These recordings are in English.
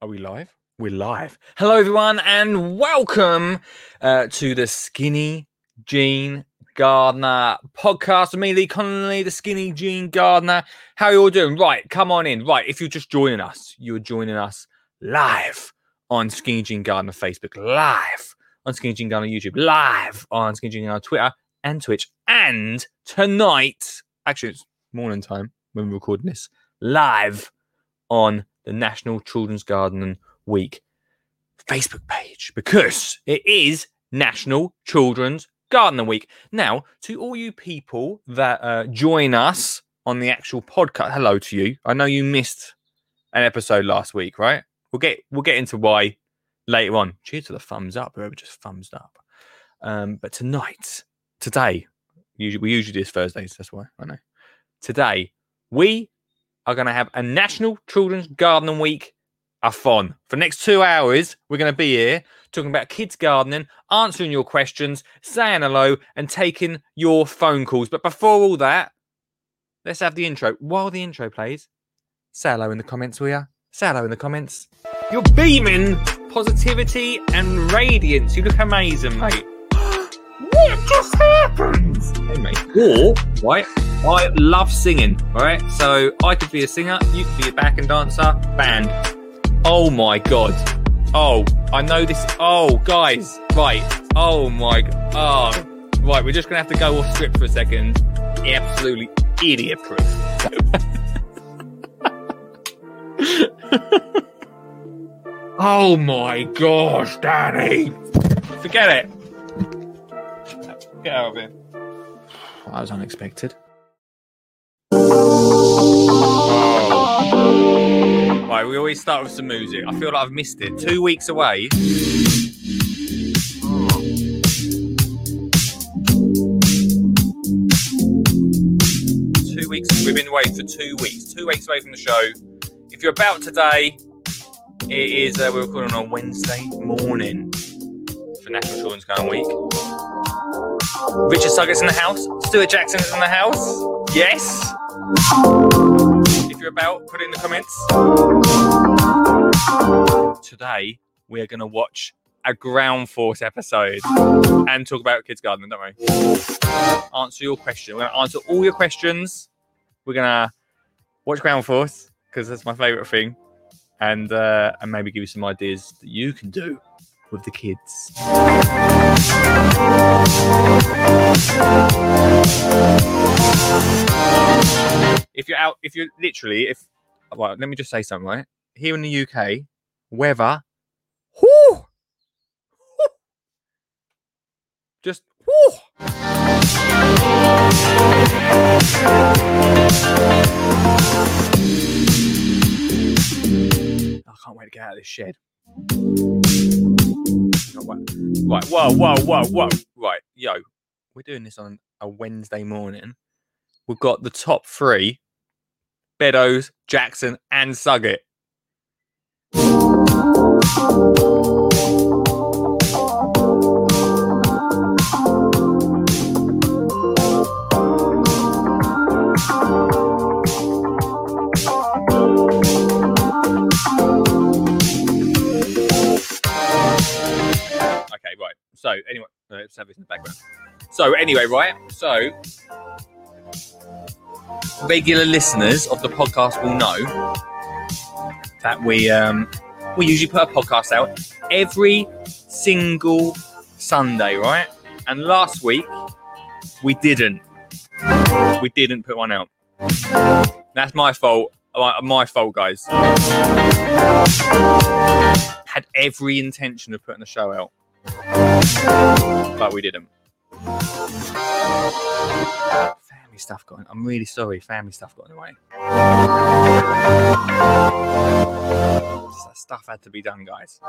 Are we live? We're live. Hello, everyone, and welcome uh, to the Skinny Jean Gardener podcast with me, Lee Connolly, the Skinny Jean Gardener. How are you all doing? Right, come on in. Right, if you're just joining us, you're joining us live on Skinny Jean Gardener Facebook, live on Skinny Jean Gardener YouTube, live on Skinny Jean Gardener Twitter and Twitch, and tonight, actually, it's morning time when we're recording this, live on the National Children's Gardening Week Facebook page because it is National Children's Gardening Week. Now, to all you people that uh, join us on the actual podcast, hello to you. I know you missed an episode last week, right? We'll get we'll get into why later on. Cheers to the thumbs up, whoever just thumbs up. Um, but tonight, today, we usually do this Thursdays. That's why I know. Today, we are going to have a National Children's Gardening Week a fun. For the next two hours, we're going to be here talking about kids gardening, answering your questions, saying hello, and taking your phone calls. But before all that, let's have the intro. While the intro plays, say hello in the comments, will ya? Say hello in the comments. You're beaming positivity and radiance. You look amazing, mate. what just happened? Hey, mate. Or, right, I love singing, all right? So I could be a singer, you could be a back and dancer, band. Oh my god. Oh, I know this. Oh, guys, right. Oh my. Oh, right. We're just gonna have to go off script for a second. Absolutely idiot proof. oh my gosh, Danny! Forget it. Get out of here. That was unexpected. Oh. Right, we always start with some music. I feel like I've missed it. Two weeks away. Two weeks. We've been away for two weeks. Two weeks away from the show. If you're about today, it is. Uh, we're recording on Wednesday morning for National Children's Garden Week. Richard Suggett's in the house. Stuart Jackson is in the house. Yes. If you're about, put it in the comments. Today, we are going to watch a ground force episode and talk about kids gardening, don't we? Answer your question. We're going to answer all your questions. We're going to watch ground force because that's my favorite thing, and uh, and maybe give you some ideas that you can do with the kids. If you're out, if you're literally, if well, let me just say something, right? Here in the UK, weather, whoo, just whoo. I can't wait to get out of this shed. Right, whoa, whoa, whoa, whoa. Right, yo, we're doing this on a Wednesday morning. We've got the top three Beddoes, Jackson, and Suggett. Okay, right. So, anyway, let's have this in the background. So, anyway, right. So, regular listeners of the podcast will know that we um, we usually put a podcast out every single Sunday, right? And last week we didn't. We didn't put one out. That's my fault. My, my fault, guys. Had every intention of putting a show out, but we didn't. Family stuff got. In, I'm really sorry. Family stuff got in the way. Stuff had to be done, guys.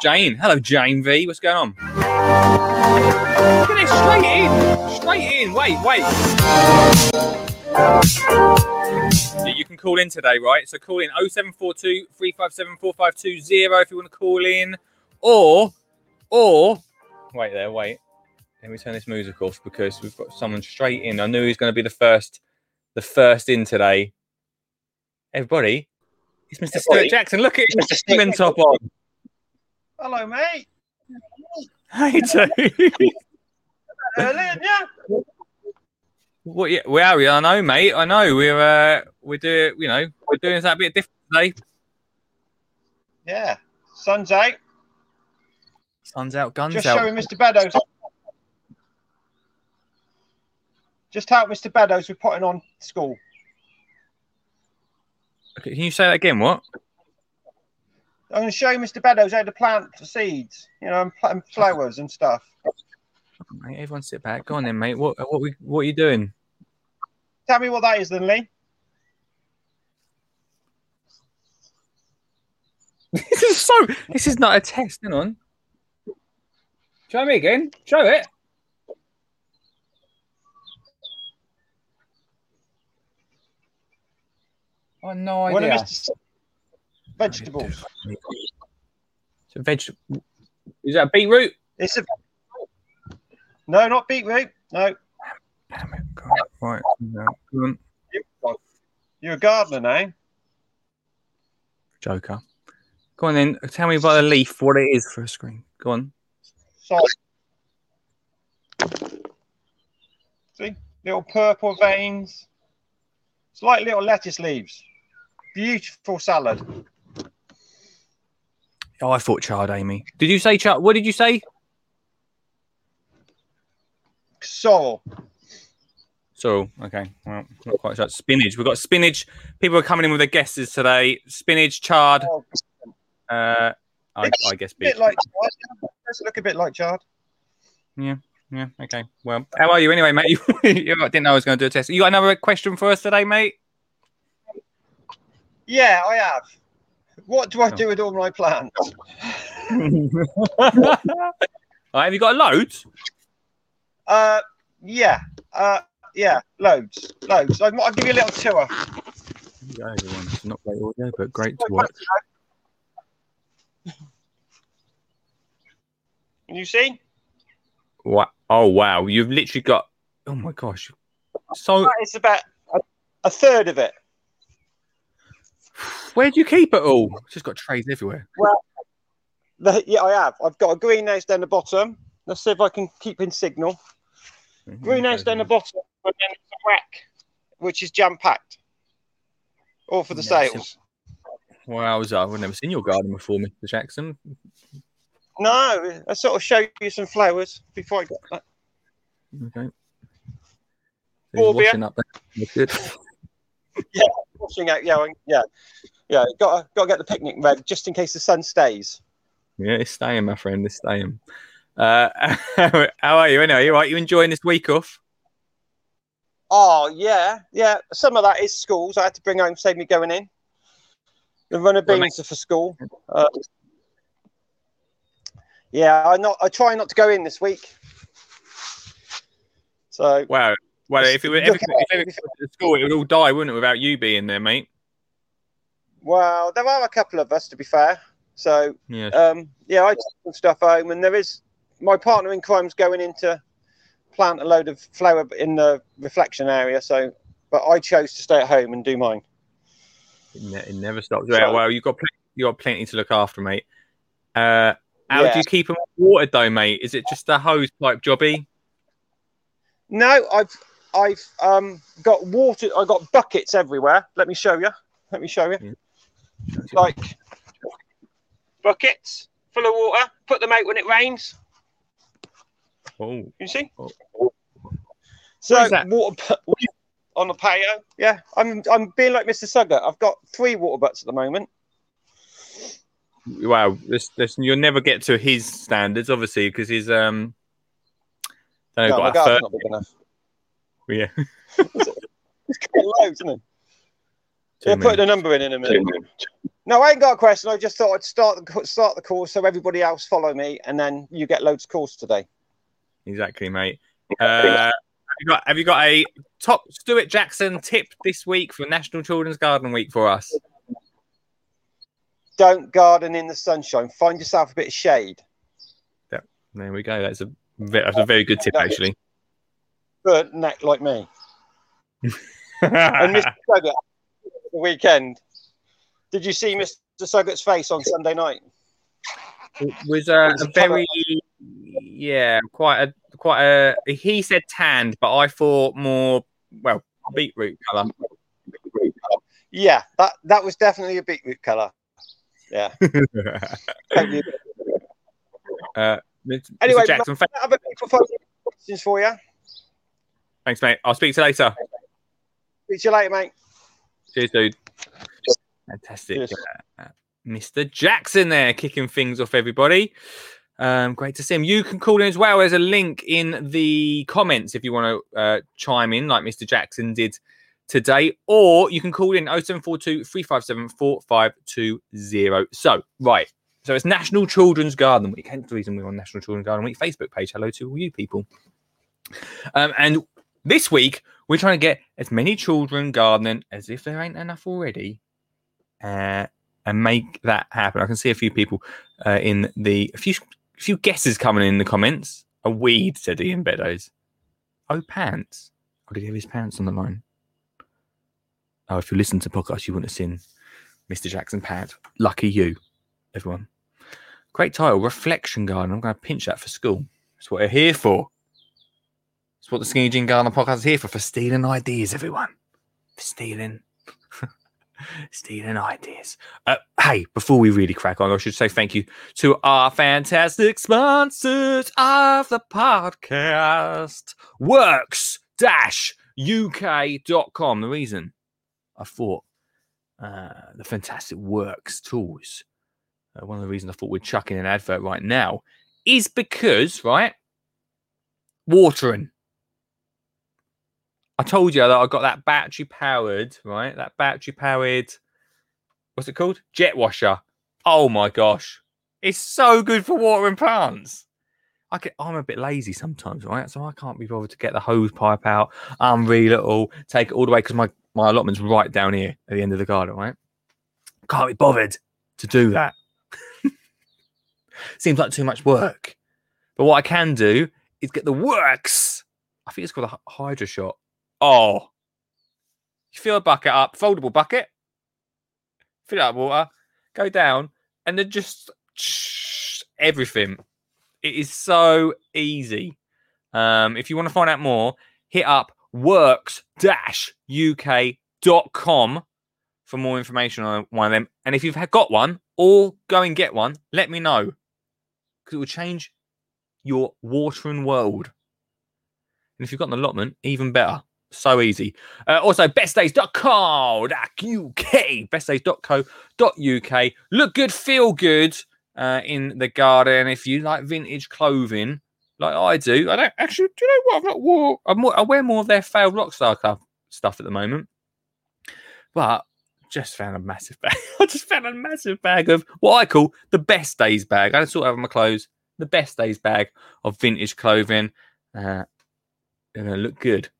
Jane, hello, Jane V. What's going on? Look at this, straight in, straight in. Wait, wait. Yeah, you can call in today, right? So call in 0742 357 4520 if you want to call in, or, or, wait there, wait. Let me turn this music off because we've got someone straight in. I knew he was going to be the first, the first in today. Everybody, It's Mr. Stuart Jackson. Look at his Mr. Stuart top on. Hello, mate. Hey, too. Early, isn't? What? Yeah, we are. We? I know, mate. I know. We're uh, we're doing. You know, we're doing that a bit different today. Yeah. Sun's out. Sun's out, guns Just out. showing Mr. Beddoes. Just how Mr. Beddoes we're putting on school. Okay, can you say that again? What? I'm going to show you Mr. Beddoes how to plant seeds, you know, and plant flowers and stuff. Mate, everyone sit back. Go on then, mate. What what we what are you doing? Tell me what that is, then, Lee. this is so. This is not a test. Hang on. Show me again. Show it. Oh no One of idea. Mr. Vegetables. It's a veg. Is that a beetroot? It's a no, not beetroot. No, Damn it. God, Right. no, go on. you're a gardener now. Joker. Go on then. Tell me by the leaf what it is for a screen. Go on. So, see, little purple veins. It's like little lettuce leaves. Beautiful salad. Oh, I thought chard, Amy. Did you say chard? What did you say? Sorrel. So, okay. Well, not quite sure. Spinach. We've got spinach. People are coming in with their guesses today. Spinach, chard. Oh, Uh, I, I guess a bit beef. like chard. Does look a bit like chard. Yeah. Yeah. Okay. Well, how are you anyway, mate? You, you didn't know I was going to do a test. You got another question for us today, mate? Yeah, I have. What do I Oh. do with all my plants? All right, have you got loads? Uh, yeah, uh, yeah, loads, loads. I'll, I'll give you a little tour. Yeah, everyone. It's not great audio, but great to watch. Can you see? What? Oh wow, you've literally got. Oh my gosh. So it's about a, a third of it. where do you keep it all? It's just got trays everywhere. The, yeah, I have. I've got a greenhouse down the bottom. Let's see if I can keep in signal. Mm-hmm. Greenhouse down the bottom, and then it's a rack, which is jam packed. All for the sales. Wow, I was I've never seen your garden before, Mr. Jackson. No, I sort of show you some flowers before I got that. Okay. Washing up there. Good. Washing out, yeah, yeah, yeah. Got to, got to get the picnic ready just in case the sun stays. Yeah, it's staying, my friend. It's staying. Uh, how are you anyway? You right? You enjoying this week off? Oh yeah, yeah. Some of that is schools. I had to bring home, save me going in. The runner beans are for school. Uh, yeah, I not. I try not to go in this week. So Wow. Well, if it were at if was at school, it would all die, wouldn't it, without you being there, mate? well, there are a couple of us to be fair. So Yeah. um, yeah, I take some stuff home, and there is my partner in crime's going in to plant a load of flower in the reflection area. So, but I chose to stay at home and do mine. It, ne- it never stops. Yeah, well, you've got plenty, you got plenty to look after, mate. Uh, how Yeah. do you keep them watered, though, mate? Is it just a hose type jobby? No, I've I've um got water. I got buckets everywhere. Let me show you. Let me show you. Like buckets full of water. Put them out when it rains. Oh, You see? Oh. So What is that? water on the patio. Yeah, I'm I'm being like Mr. Suggett. I've got three water butts at the moment. wow. This, this, you'll never get to his standards, obviously, because he's um. Don't know, No, my got a garden's third, not big enough. yeah. It's got loads, isn't it? Too Yeah, put the number in in a minute. No, I ain't got a question. I just thought I'd start the start the course so everybody else follow me, and then you get loads of calls today. Exactly, mate. Uh, have you got have you got a top Stuart Jackson tip this week for National Children's Garden Week for us? Don't garden in the sunshine. Find yourself a bit of shade. Yeah, There we go. That's a that's a very good tip, actually. But neck like me. And Mr. Suggett, the weekend. Did you see Mr. Suggett's face on Sunday night? It was uh, a very, yeah, quite a quite a. He said tanned, but I thought more well beetroot color. Yeah, that that was definitely a beetroot color. Yeah. uh, Mr. Anyway, Jackson, Other people phone questions for you. thanks, mate. I'll speak to you later. Speak to you later, mate. Cheers, dude. Fantastic. Cheers. Uh, Mr. Jackson there kicking things off, everybody. Um, great to see him. You can call in as well. There's a link in the comments if you want to uh, chime in, like Mr. Jackson did today, or you can call in 0742 357 4520. So, right. So it's National Children's Garden Week. Hence the reason we're on National Children's Garden Week Facebook page. Hello to all you people. Um, and this week, we're trying to get as many children gardening as if there ain't enough already uh, and make that happen. I can see a few people uh, in the a few few guesses coming in the comments. A weed, said Ian Beddoes. Oh, pants. Oh, did he have his pants on the line? Oh, if you listen to podcasts, you wouldn't have seen Mr. Jackson pants. Lucky you, everyone. Great title, Reflection Garden. I'm going to pinch that for school. That's what we're here for. That's what the Skinny Jean Gardener podcast is here for, for stealing ideas, everyone. For stealing stealing ideas. Uh, hey, before we really crack on, I should say thank you to our fantastic sponsors of the podcast, Worx UK.com. The reason I thought uh, the fantastic Worx tools, uh, one of the reasons I thought we'd chuck in an advert right now is because, right, watering. I told you that I got that battery powered, right? That battery powered, what's it called? Jet washer. Oh my gosh. It's so good for watering plants. I get, I'm a bit lazy sometimes, right? So I can't be bothered to get the hose pipe out, unreel it all, take it all the way because my, my allotment's right down here at the end of the garden, right? Can't be bothered to do that. Seems like too much work. But what I can do is get the Worx. I think it's called a Hydroshot. Oh, you fill a bucket up, foldable bucket, fill it up water, go down, and then just everything. It is so easy. Um, if you want to find out more, hit up worx-uk.com for more information on one of them. And if you've got one or go and get one, let me know because it will change your watering world. And if you've got an allotment, even better. So easy. Uh, also, bestdays.co.uk. Bestdays.co.uk. Look good, feel good uh, in the garden. If you like vintage clothing, like I do, I don't actually. Do you know what? I've not wore. I'm more, I wear more of their failed rockstar stuff at the moment, but just found a massive bag. I just found a massive bag of what I call the best days bag. I sort of have my clothes, the best days bag of vintage clothing. Uh, they're gonna look good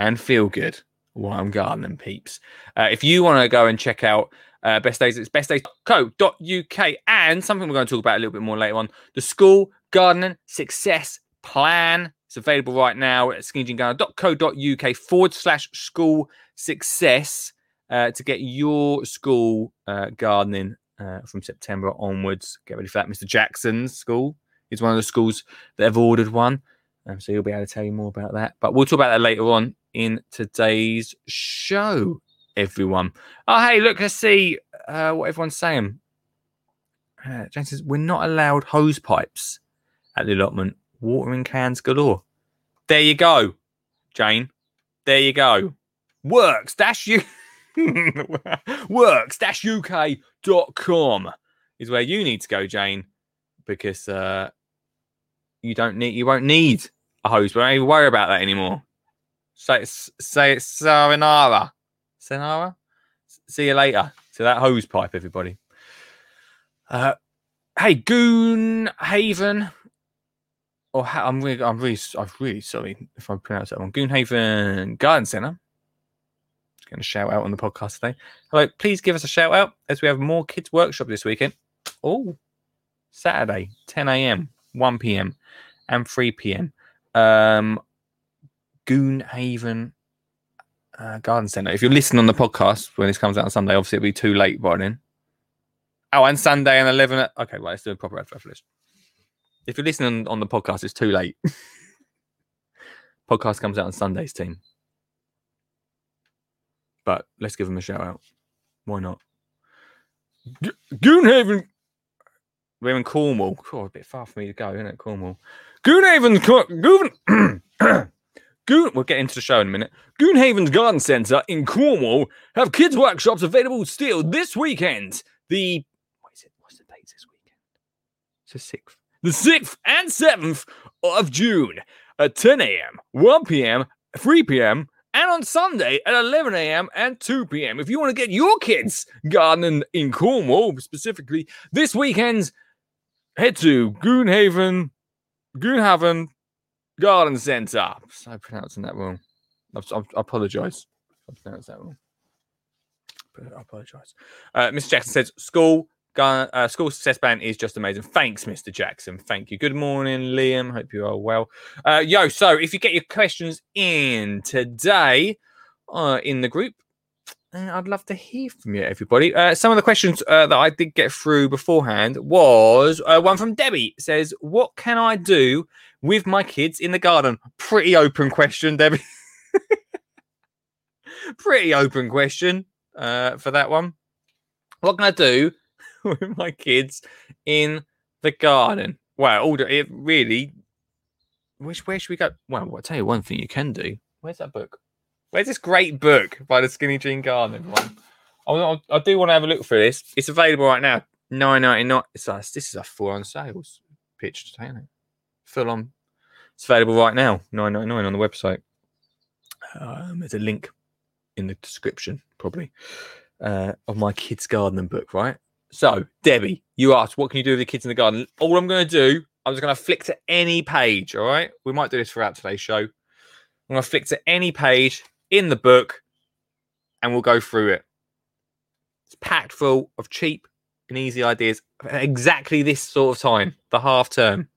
and feel good while I'm gardening, peeps. Uh, if you want to go and check out uh, Best Days, it's bestdays.co.uk. And something we're going to talk about a little bit more later on the school gardening success plan. It's available right now at skinnyjeangardener.co.uk forward slash school success uh, to get your school uh, gardening uh, from September onwards. Get ready for that. Mr. Jackson's school is one of the schools that have ordered one. Um, so he'll be able to tell you more about that. But we'll talk about that later on in today's show, everyone. Oh, hey, look, let's see uh, what everyone's saying. Uh, James says, We're not allowed hose pipes at the allotment. Watering cans galore. There you go, Jane. There you go. Worx dash you. Worx dash UK.com is where you need to go, Jane, because uh, you don't need, you won't need a hose. We don't even worry about that anymore. Say it's say it's sayonara. Sayonara. See you later. To that hose pipe, everybody. Uh, hey, Goon Haven. Or ha- I'm really, I'm really, I'm really sorry if I pronounce that wrong. Goonhaven Garden Centre. Going to shout out on the podcast today. Hello, please give us a shout out as we have more kids workshop this weekend. Oh, Saturday, 10 a.m., 1 p.m., and 3 p.m. Um, Goonhaven. uh, garden centre. If you're listening on the podcast when this comes out on Sunday, obviously it'll be too late by then. Oh, and Sunday and 11. Okay, right, let's do a proper advert for this. If you're listening on the podcast, it's too late. podcast comes out on Sunday's team. But let's give them a shout out. Why not? G- Goonhaven. We're in Cornwall. Oh, a bit far for me to go, isn't it? Cornwall. Goonhaven. Goon. Goon. We'll get into the show in a minute. Goonhaven's Garden Centre in Cornwall have kids' workshops available still this weekend. The what is it? What's the dates this weekend? It's the sixth. The sixth and seventh of June at 10 a.m., 1 p.m., 3 p.m., and on Sunday at 11 a.m. and 2 p.m. If you want to get your kids gardening in Cornwall, specifically this weekend, head to Goonhaven, Goonhaven Garden Centre. So pronouncing that wrong. I, I, I apologise. I pronounced that wrong. I apologise. Uh, Mr. Jackson says school uh, school success band is just amazing. Thanks, Mr. Jackson. Thank you. Good morning, Liam. Hope you are well. Uh, yo, so if you get your questions in today uh, in the group, I'd love to hear from you, everybody. Uh, some of the questions uh, that I did get through beforehand was uh, one from Debbie. Says, "What can I do with my kids in the garden?" Pretty open question, Debbie. Pretty open question uh, for that one. What can I do with my kids in the garden? Well, all the, it really. Which where should we go? Well, I'll tell you one thing you can do. Where's that book? Where's this great book by the Skinny Jean Garden? One. I, I, do want to have a look for this. It's available right now. Nine ninety nine. It's this is a full on sales pitch today, isn't it? Full on. It's available right now. Nine ninety nine on the website. Um, there's a link in the description, probably, uh, of my kids' gardening book. Right. So, Debbie, you asked, what can you do with the kids in the garden? All I'm going to do, I'm just going to flick to any page. All right. We might do this throughout today's show. I'm going to flick to any page in the book and we'll go through it. It's packed full of cheap and easy ideas at exactly this sort of time, the half term.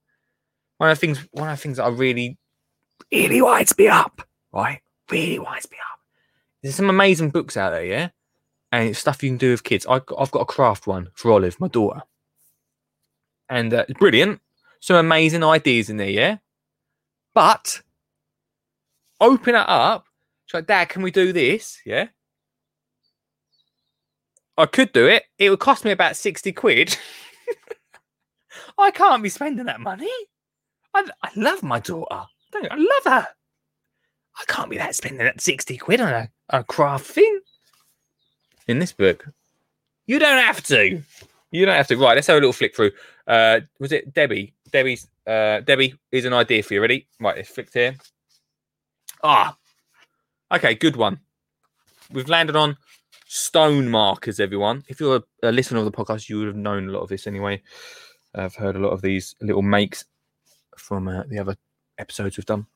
One of the things, one of the things that I really, really winds me up, right? Really winds me up. There's some amazing books out there, yeah? And it's stuff you can do with kids. I, I've got a craft one for Olive, my daughter. And uh, it's brilliant. Some amazing ideas in there, yeah? But open it up. She's like, Dad, can we do this? Yeah. I could do it. It would cost me about 60 quid. I can't be spending that money. I, I love my daughter. Don't, I love her. I can't be that spending that 60 quid on a, a craft thing. In this book, you don't have to. You don't have to. Right, let's have a little flick through. Uh, was it Debbie? Debbie's uh, Debbie is an idea for you. Ready? Right, let's flick here. Ah, okay, good one. We've landed on stone markers, everyone. If you're a, a listener of the podcast, you would have known a lot of this anyway. I've heard a lot of these little makes from uh, the other episodes we've done.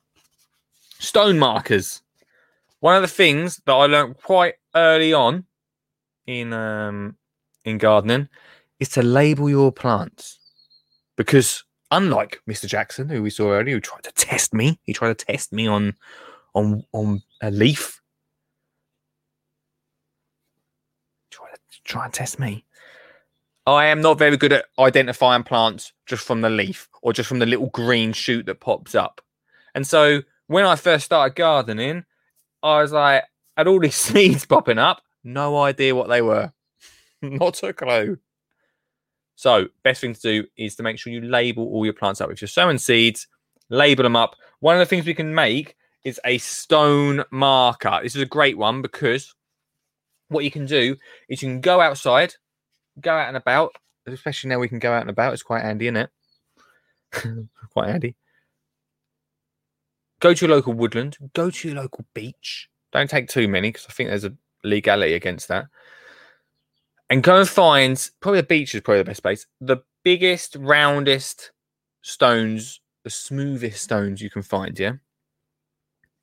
Stone markers. One of the things that I learned quite early on in um, in gardening is to label your plants because unlike Mr. Jackson, who we saw earlier, who tried to test me, he tried to test me on on on a leaf. Try try and test me. I am not very good at identifying plants just from the leaf or just from the little green shoot that pops up. And so when I first started gardening, I was like, had all these seeds popping up, no idea what they were. not a clue. So, best thing to do is to make sure you label all your plants up. If you're sowing seeds, label them up. One of the things we can make is a stone marker. This is a great one because what you can do is you can go outside, go out and about, especially now we can go out and about. It's quite handy, isn't it? quite handy. Go to your local woodland, go to your local beach. Don't take too many because I think there's a legality against that. And go and find probably a beach is probably the best place. The biggest, roundest stones, the smoothest stones you can find, yeah?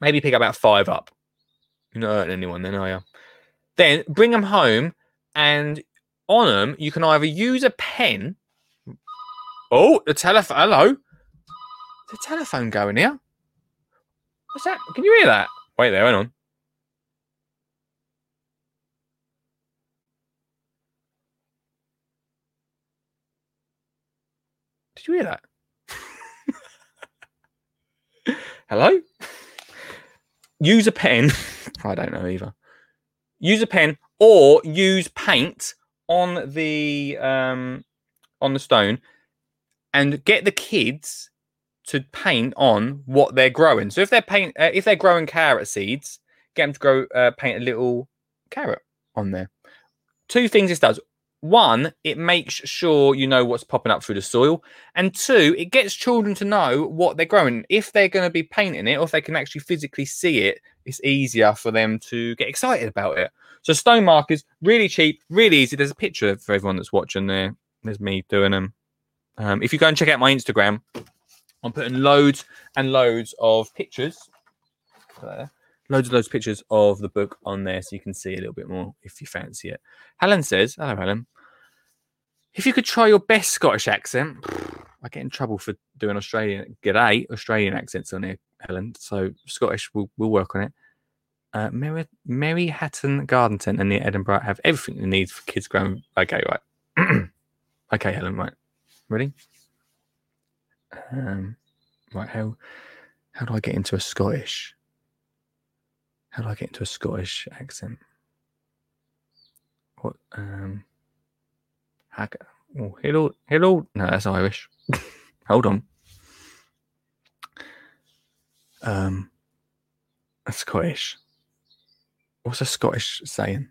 Maybe pick about five up. You're not hurting anyone then, are you? Then bring them home, and on them you can either use a pen. Oh, the telephone. Hello, the telephone going here. What's that? Can you hear that? Wait there, hang on. Did you hear that? Hello? Use a pen. I don't know either. Use a pen or use paint on the um on the stone and get the kids to paint on what they're growing. So if they're paint uh, if they're growing carrot seeds, get them to grow uh, paint a little carrot on there. Two things this does. One, it makes sure you know what's popping up through the soil. And two, it gets children to know what they're growing. If they're going to be painting it or if they can actually physically see it, it's easier for them to get excited about it. So stone markers, really cheap, really easy. There's a picture for everyone that's watching there. There's me doing them. Um, if you go and check out my Instagram, I'm putting loads and loads of pictures. There loads of those pictures of the book on there so you can see a little bit more if you fancy it. Helen says, Hello, Helen. If you could try your best Scottish accent, I get in trouble for doing Australian, g'day, Australian accents on here, Helen. So Scottish, we'll, we'll work on it. Uh, Mary, Merryhatton Garden and near Edinburgh have everything they need for kids growing. Okay, right. okay, Helen, right. Ready? Um, right, how how do I get into a Scottish? How do I get into a Scottish accent? What um Oh, hello, hello. No, that's Irish. Hold on. Um, a Scottish. What's a Scottish saying?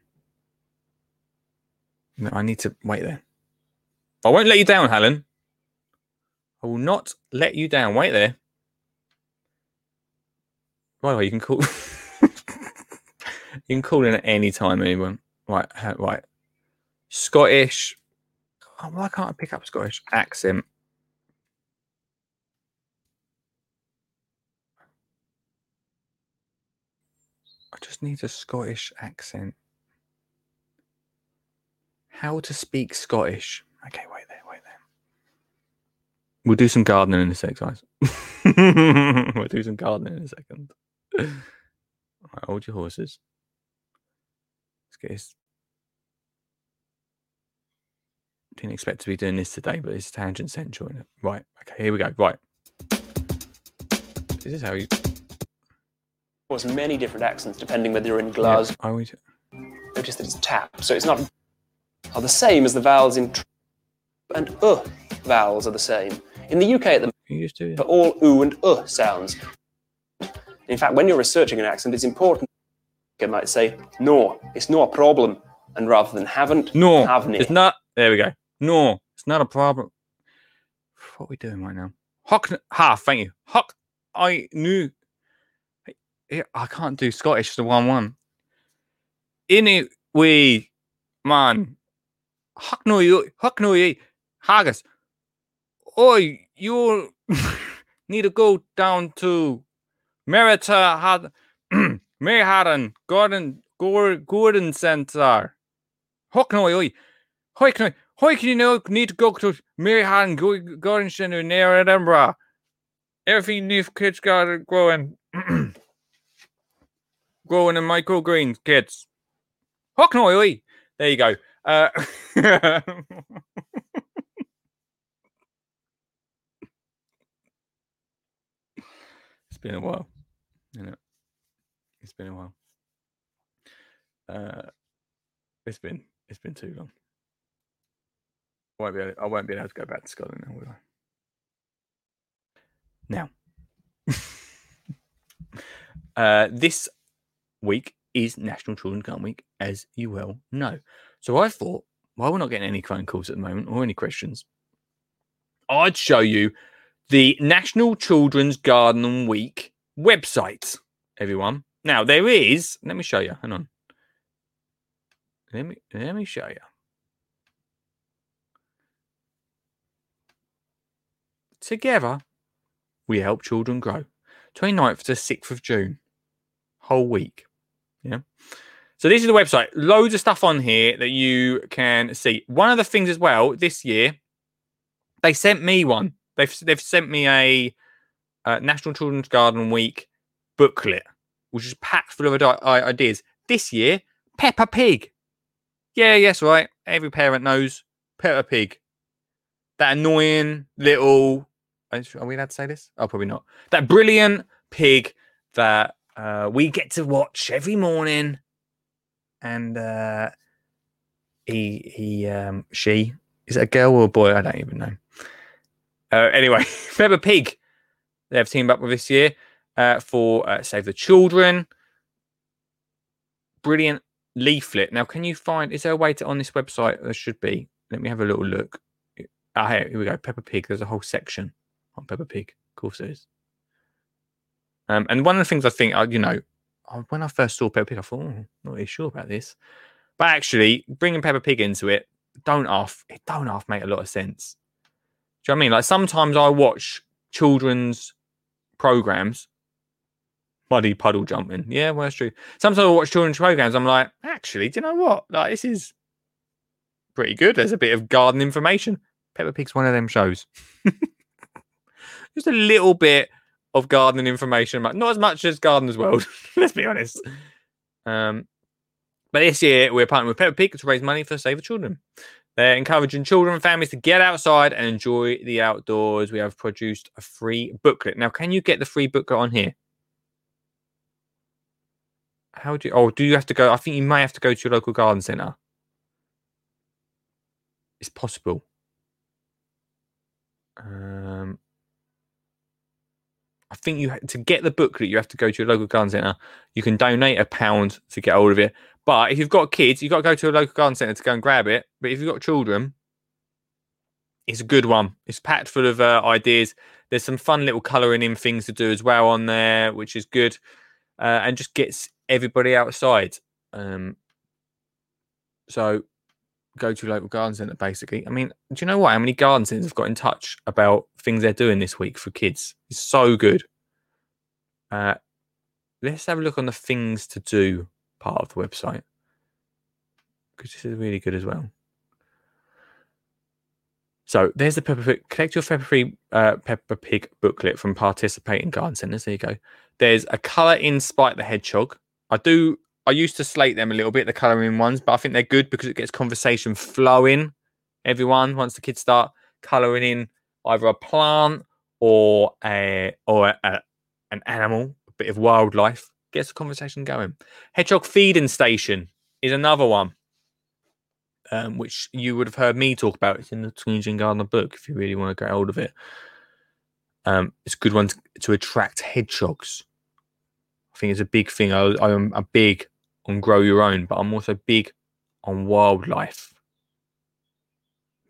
No, I need to wait there. I won't let you down, Helen. I will not let you down. Wait there. By the way, you can call. you can call in at any time, anyone. Right, right. Scottish Oh, why can't I pick up Scottish accent? I just need a Scottish accent. How to speak Scottish. Okay, wait there, wait there. We'll do some gardening in a sec, guys. we'll do some gardening in a second. All right, hold your horses. Let's get his didn't expect to be doing this today, but it's tangent central. Right. Okay, here we go. Right. This is how you. course, many different accents depending whether you're in Glasgow. Yeah, I would. Notice that it's tap, so it's not. Are the same as the vowels in tr and uh vowels are the same. In the UK, at the do for all oo and uh sounds. In fact, when you're researching an accent, it's important. You might say, "No, it's not a problem," and rather than "haven't," no, haven't it's not. There we go. No, it's not a problem. What are we doing right now? Huck half, thank you. Huck, I knew. I can't do Scottish, the 1 1. In it we man. Huck no you, huck no you, haggis. Oi, you need to go down to Merita had Mayhaden Gordon Gordon Center. Huck no oi. Hoi can I Hoi can you know need to go to Maryhan Garden Centre near Edinburgh. Everything new kids got growing. growing in microgreens, kids. Hock no. There you go. Uh, it's been a while. It's been a while. Uh, it's been it's been too long won't be able, I won't be able to go back to Scotland now, will I? Now, uh, this week is National Children's Garden Week, as you well know. So I thought, while we're not getting any phone calls at the moment or any questions, I'd show you the National Children's Garden Week website, everyone. Now there is, let me show you. Hang on. Let me let me show you. Together, we help children grow. 29th to 6th of June. Whole week. Yeah. So this is the website. Loads of stuff on here that you can see. One of the things as well this year, they sent me one. They've they've sent me a, a National Children's Garden Week booklet, which is packed full of ideas. This year, Peppa Pig. Yeah, yes, right. Every parent knows Peppa Pig. that annoying little. Are we allowed to say this? Oh, probably not. That brilliant pig that uh, we get to watch every morning, and uh, he he um she is it a girl or a boy? I don't even know. Uh, anyway, Peppa Pig they've teamed up with this year uh, for uh, Save the Children. Brilliant leaflet. Now, can you find? Is there a way to on this website? There should be. Let me have a little look. Ah, here, here we go. Peppa Pig. There's a whole section on Peppa Pig. Of course, there is. Um, and one of the things I think, uh, you know, when I first saw Peppa Pig, I thought, oh, not really sure about this. But actually, bringing Peppa Pig into it, don't off, it don't off make a lot of sense. Do you know what I mean? Like sometimes I watch children's programs, muddy puddle jumping. Yeah, well, that's true. Sometimes I watch children's programs. I'm like, actually, do you know what? Like this is pretty good. There's a bit of garden information. Peppa Pig's one of them shows. Just a little bit of gardening information, but not as much as Gardener's World. let's be honest. Um, but this year we're partnering with Peppa Pig to raise money for Save the Children. They're encouraging children and families to get outside and enjoy the outdoors. We have produced a free booklet. Now, can you get the free booklet on here? How do you, oh, do you have to go? I think you may have to go to your local garden centre. It's possible. Um, I think you to get the booklet, you have to go to your local garden centre. You can donate a pound to get hold of it. But if you've got kids, you've got to go to a local garden centre to go and grab it. But if you've got children, it's a good one. It's packed full of uh, ideas. There's some fun little colouring in things to do as well on there, which is good, uh, and just gets everybody outside. Um, so go to local garden centre, basically. I mean, do you know what? How many garden centres have got in touch about things they're doing this week for kids? It's so good. Uh, let's have a look on the things to do part of the website because this is really good as well. So there's the Peppa Pig. Collect your Peppa Pig, uh, Pig booklet from participating garden centres. There you go. There's a colour in Spike the Hedgehog. I do I used to slate them a little bit, the colouring ones, but I think they're good because it gets conversation flowing. Everyone, once the kids start colouring in either a plant or a or a, a, an animal, a bit of wildlife, gets the conversation going. Hedgehog feeding station is another one, um, which you would have heard me talk about. It's in the Skinny Jean Gardener book if you really want to get hold of it. Um, it's a good one to, to attract hedgehogs. I think it's a big thing. I, I'm a big on grow your own, but I'm also big on wildlife.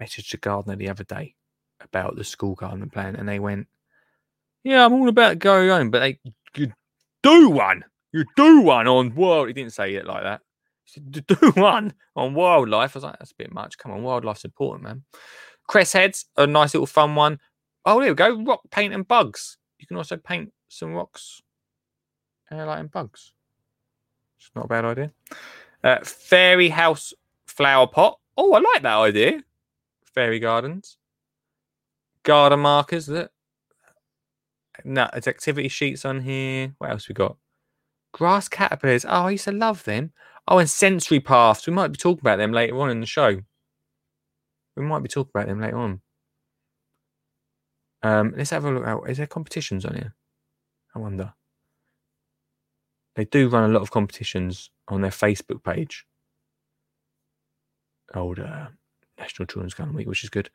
Messaged a gardener the other day about the school garden plan, and they went, "Yeah, I'm all about grow your own, but they you do one, you do one on wild." He didn't say it like that. He said, "Do one on wildlife." I was like, "That's a bit much. Come on, wildlife's important, man." Cress heads, a nice little fun one. Oh, there we go. Rock paint and bugs. You can also paint some rocks, uh, like and bugs. It's not a bad idea. Uh, fairy house flower pot. Oh, I like that idea. Fairy gardens. Garden markers. That. No, there's activity sheets on here. What else we got? Grass caterpillars. Oh, I used to love them. Oh, and sensory paths. We might be talking about them later on in the show. We might be talking about them later on. Um, let's have a look. Out. Is there competitions on here? I wonder. They do run a lot of competitions on their Facebook page. Old uh, National Children's Garden Week, which is good.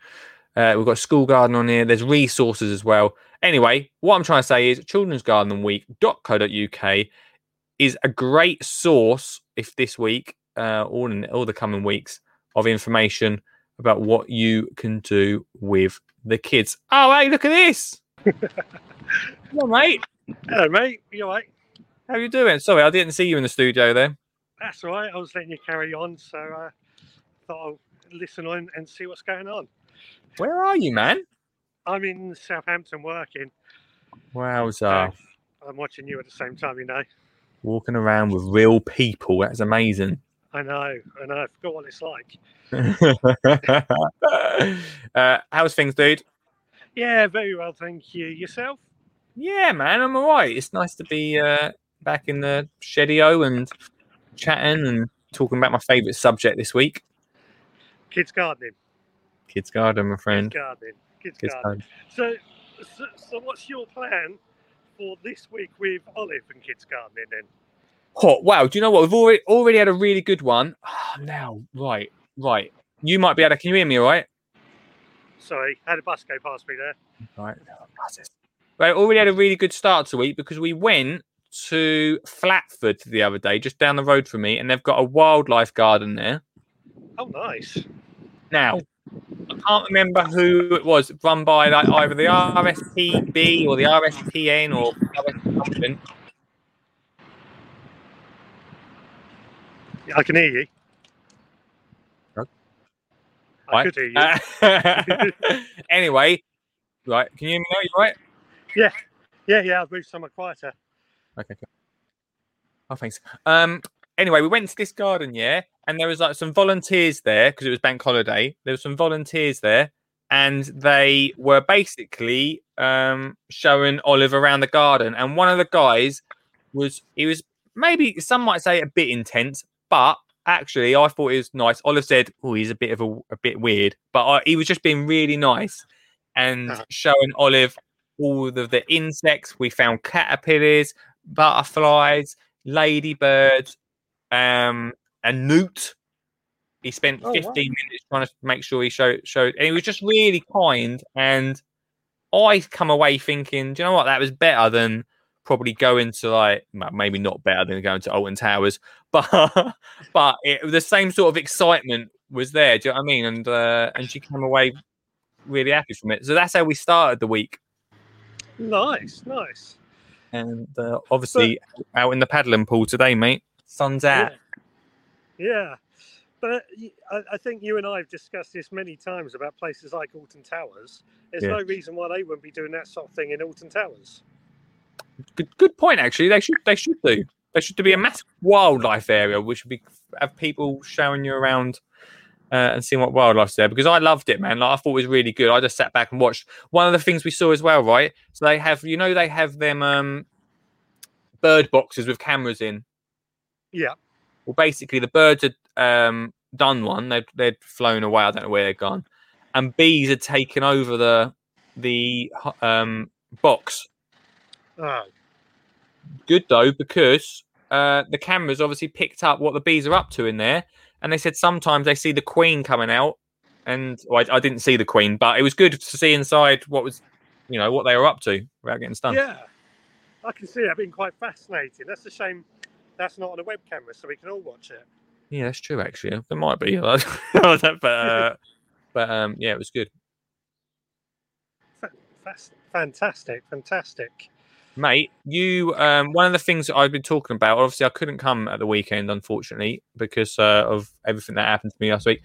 Uh, we've got School Garden on here. There's resources as well. Anyway, what I'm trying to say is Children's Garden Week.co.uk is a great source if this week, uh, all in all the coming weeks, of information about what you can do with the kids. Oh, hey, look at this. Come on, mate. Hello, mate. You all right? How you doing? Sorry, I didn't see you in the studio there. That's all right. I was letting you carry on, so I uh, thought I'll listen on and see what's going on. Where are you, man? I'm in Southampton working. Wowza. I'm watching you at the same time, you know. Walking around with real people. That's amazing. I know. I know. I forgot what it's like. uh, how's things, dude? Yeah, very well. Thank you. Yourself? Yeah, man. I'm all right. It's nice to be uh, back in the shedio and chatting and talking about my favourite subject this week. Kids gardening. Kids garden, my friend. Kids gardening. Kids, Kids gardening. garden. So, so, so, what's your plan for this week with Olive and kids gardening then? Oh, wow. Do you know what? We've already already had a really good one. Ah, now, right, right. You might be able to. Can you hear me all right? Sorry, had a bus go past me there. Right. Right. Already had a really good start to the week because we went to Flatford the other day, just down the road from me, and they've got a wildlife garden there. Oh, nice. Now, I can't remember who it was, run by like either the RSPB or the RSPN or something. I can hear you. Right. I Right. could hear you. Uh, anyway, right, can you hear me now? You right? Yeah, yeah, yeah, I've moved somewhere quieter. Okay. Cool. Oh, thanks. Um. Anyway, we went to this garden, yeah, and there was like some volunteers there because it was bank holiday. There was some volunteers there, and they were basically um showing Olive around the garden. And one of the guys was he was maybe some might say a bit intense, but actually I thought it was nice. Olive said, "Oh, he's a bit of a, a bit weird," but I, he was just being really nice and Uh-huh. showing Olive all of the insects. We found caterpillars, butterflies, ladybirds, um, a newt. He spent Oh, 15 wow. minutes trying to make sure he showed showed, and he was just really kind. And I come away thinking, do you know what? That was better than probably going to like maybe not better than going to Alton Towers, but but it, the same sort of excitement was there. Do you know what I mean? And uh, and she came away really happy from it. So that's how we started the week. Nice, nice. And uh, obviously out in the paddling pool today, mate. Sun's out. Yeah. yeah. But I think you and I have discussed this many times about places like Alton Towers. There's Yeah. no reason why they wouldn't be doing that sort of thing in Alton Towers. Good, good point. Actually, they should they should do. There should be a massive wildlife area, which would be have people showing you around uh, and seeing what wildlife's there. Because I loved it, man. Like I thought it was really good. I just sat back and watched. One of the things we saw as well, right? So they have, you know, they have them um, bird boxes with cameras in. Yeah. Well, basically, the birds had um, done one. They'd they'd flown away. I don't know where they'd gone, and bees had taken over the the um, box Oh, good though because uh, the cameras obviously picked up what the bees are up to in there, and they said sometimes they see the queen coming out, and well, I, I didn't see the queen, but it was good to see inside what was, you know, what they were up to without getting stung. yeah. I can see that being quite fascinating. That's a shame that's not on a web camera so we can all watch it. Yeah, that's true. Actually, there might be, but uh, but um, yeah, it was good, fantastic, fantastic. Mate. You um, one of the things that I've been talking about. Obviously, I couldn't come at the weekend, unfortunately, because uh, of everything that happened to me last week.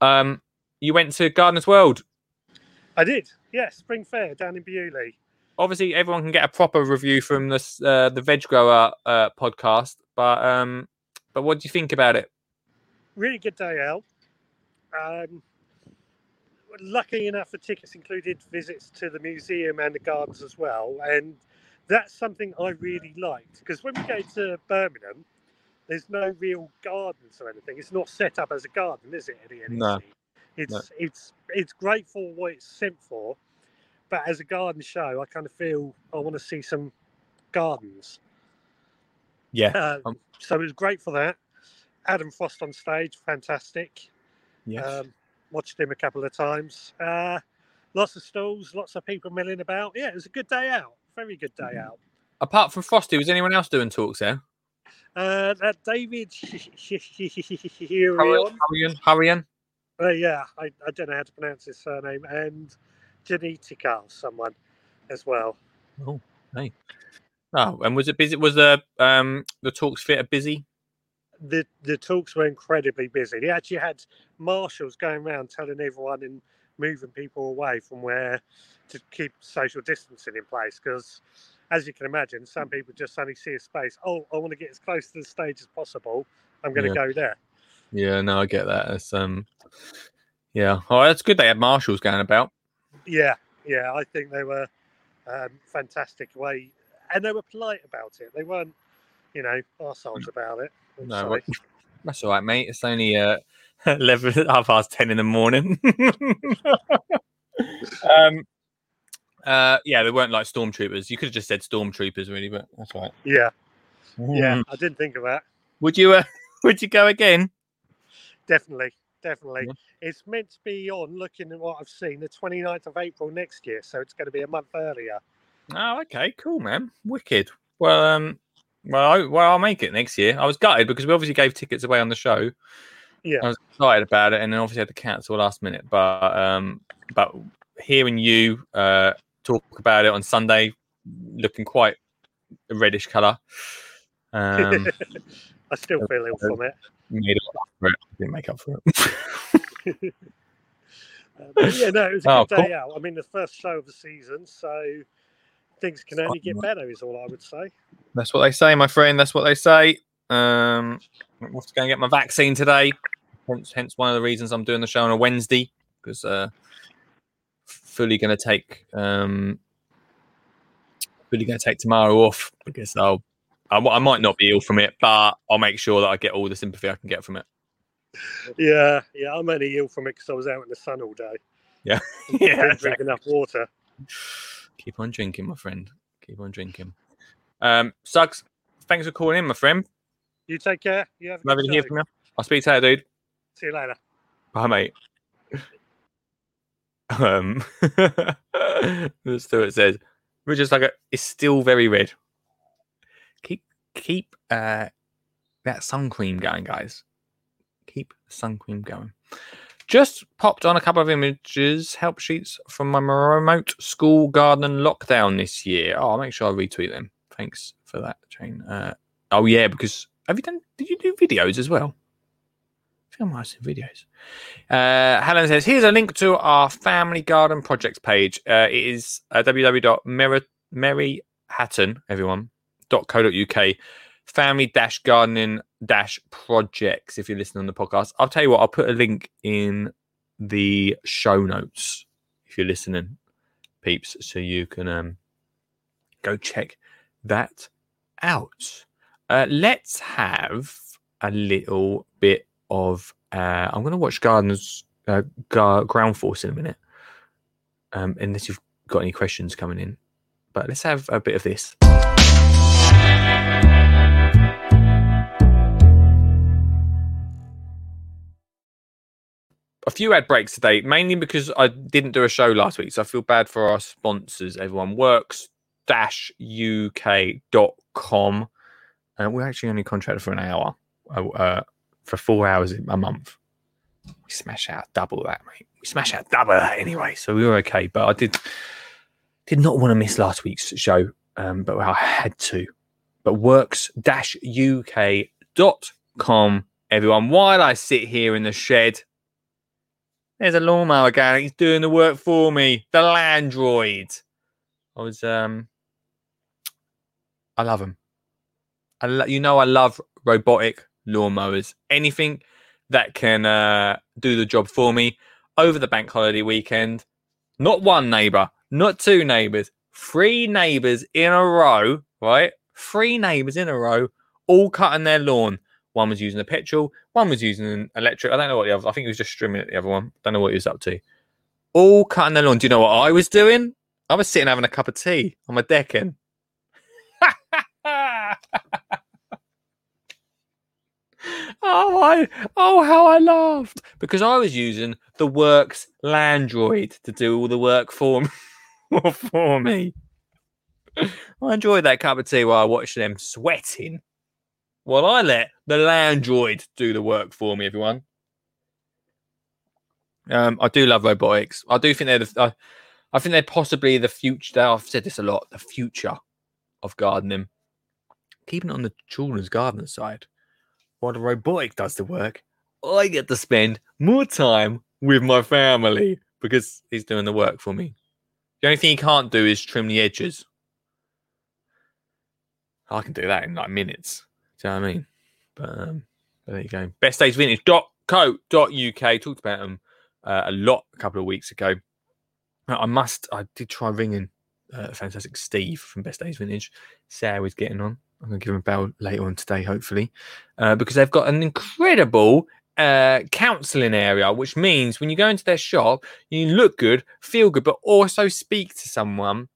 Um, you went to Gardeners World. I did. Yeah, Spring Fair down in Beaulieu. obviously everyone can get a proper review from this uh, the veg grower uh, podcast but um but what do you think about it Really good day out. Um, lucky enough, the tickets included visits to the museum and the gardens as well. And that's something I really liked because when we go to Birmingham, there's no real gardens or anything. It's not set up as a garden, is it? At the NEC? No. It's No. it's it's great for what it's sent for, but as a garden show, I kind of feel I want to see some gardens. yeah Um, Um, so it was great for that. Adam Frost on stage, fantastic. yes Um, watched him a couple of times. Uh, lots of stalls, lots of people milling about. Yeah, it was a good day out. Very good day out. apart from frosty was anyone else doing talks there Uh, that David hurry Hurrion. on Uh, yeah, I, I don't know how to pronounce his surname. And Janitika, someone as well. oh hey. Oh, and was it busy was the um the talks theatre busy The the talks were incredibly busy. He actually had marshals going around telling everyone and moving people away from where to keep social distancing in place. Because, as you can imagine, some people just only see a space. Oh, I want to get as close to the stage as possible. I'm going to go there. yeah no i get that it's um yeah oh that's good they had marshals going about Yeah, yeah. I think they were um, fantastic way, and they were polite about it. They weren't, you know, arseholes about it. No. That's all right, mate. It's only uh, 11, half past 10 in the morning. um, uh, yeah, they weren't like stormtroopers. You could have just said stormtroopers, really, but that's right. Yeah, yeah. Mm. I didn't think of that. Would you? Uh, would you go again? Definitely, definitely. Yeah. It's meant to be on. Looking at what I've seen, the 29th of April next year, so it's going to be a month earlier. Oh, okay, cool, man. Wicked. Well, um, well, I, well, I'll make it next year. I was gutted because we obviously gave tickets away on the show. Yeah, I was excited about it, and then obviously had to cancel last minute. But um, but hearing you uh talk about it on Sunday, looking quite a reddish colour. Um, I still feel ill from it. made up for it. Didn't make up for it. Uh, yeah, no, it was a Oh, good cool. day out. I mean, the first show of the season, so things can only get better, is all I would say. That's what they say, my friend. That's what they say. Um, I'm off to go and get my vaccine today. Hence, hence one of the reasons I'm doing the show on a Wednesday because uh, fully going to take um, fully going to take tomorrow off because I'll I, I might not be ill from it, but I'll make sure that I get all the sympathy I can get from it. Yeah, yeah, I'm only ill from it because I was out in the sun all day. Yeah, Didn't drink enough water. Keep on drinking, my friend. Keep on drinking. Um, Suggs, thanks for calling in, my friend. You take care. You have a to hear from you. I'll speak to you, dude. See you later. Bye, mate. Um, the Stuart says, Richard Slugger is still very red. Keep keep uh, that sun cream going, guys. Keep sun cream going. Just popped on a couple of images, help sheets from my remote school garden lockdown this year. Oh, I'll make sure I retweet them. Thanks for that, Jane. Uh, oh yeah, because have you done? Did you do videos as well? I think videos. Uh, Helen says, "Here's a link to our family garden projects page. Uh, it is uh, www.merryhatton everyone .co.uk family dash gardening dash projects. If you're listening on the podcast, I'll tell you what. I'll put a link in the show notes if you're listening, peeps, so you can um, go check that out. Uh, let's have a little bit of. Uh, I'm going to watch Gardens uh, Gar- Ground Force in a minute, um, unless you've got any questions coming in. But let's have a bit of this. A few ad breaks today, mainly because I didn't do a show last week, so I feel bad for our sponsors. Everyone worx dash uk.com. Uh, we're actually only contracted for an hour, uh, uh, for four hours a month. We smash out double that, mate. We smash out double that anyway, so we were okay. But I did did not want to miss last week's show, um, but I had to. But worx-uk.com, everyone. While I sit here in the shed, there's a lawnmower guy. He's doing the work for me. The Landroid. I was um, I love him. I lo- you know I love robotic lawnmowers. Anything that can uh, do the job for me over the bank holiday weekend. Not one neighbor, not two neighbors, three neighbors in a row, right? Three neighbors in a row, all cutting their lawn. One was using a petrol, one was using an electric. I don't know what the other. I think he was just streaming at the other one. Don't know what he was up to. All cutting their lawn. Do you know what I was doing? I was sitting having a cup of tea on my decking. oh, I, oh, how I laughed because I was using the Worx Landroid to do all the work for me. for me. I enjoyed that cup of tea while I watched them sweating. While I let the Landroid do the work for me, everyone. Um, I do love robotics. I do think they're the, I, I think they're possibly the future. I've said this a lot. The future of gardening. Keeping it on the children's gardener side, while the robotic does the work, I get to spend more time with my family because he's doing the work for me. The only thing he can't do is trim the edges. I can do that in like minutes. Do you know what I mean? But, um, but there you go. best days Bestdaysvintage.co.uk. Talked about them uh, a lot a couple of weeks ago. I must, I did try ringing uh, fantastic Steve from Best Days Vintage. How he's getting on. I'm going to give them a bell later on today, hopefully, uh, because they've got an incredible uh, counseling area, which means when you go into their shop, you look good, feel good, but also speak to someone.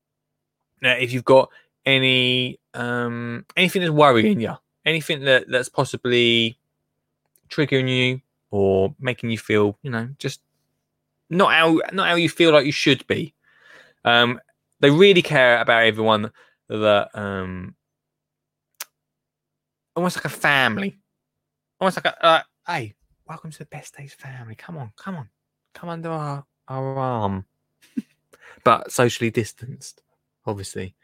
Uh, if you've got any um, anything that's worrying you, anything that that's possibly triggering you or making you feel, you know, just not how not how you feel like you should be. Um, they really care about everyone that um, almost like a family, almost like a uh, hey, welcome to the best days family. Come on, come on, come under our our arm, but socially distanced obviously.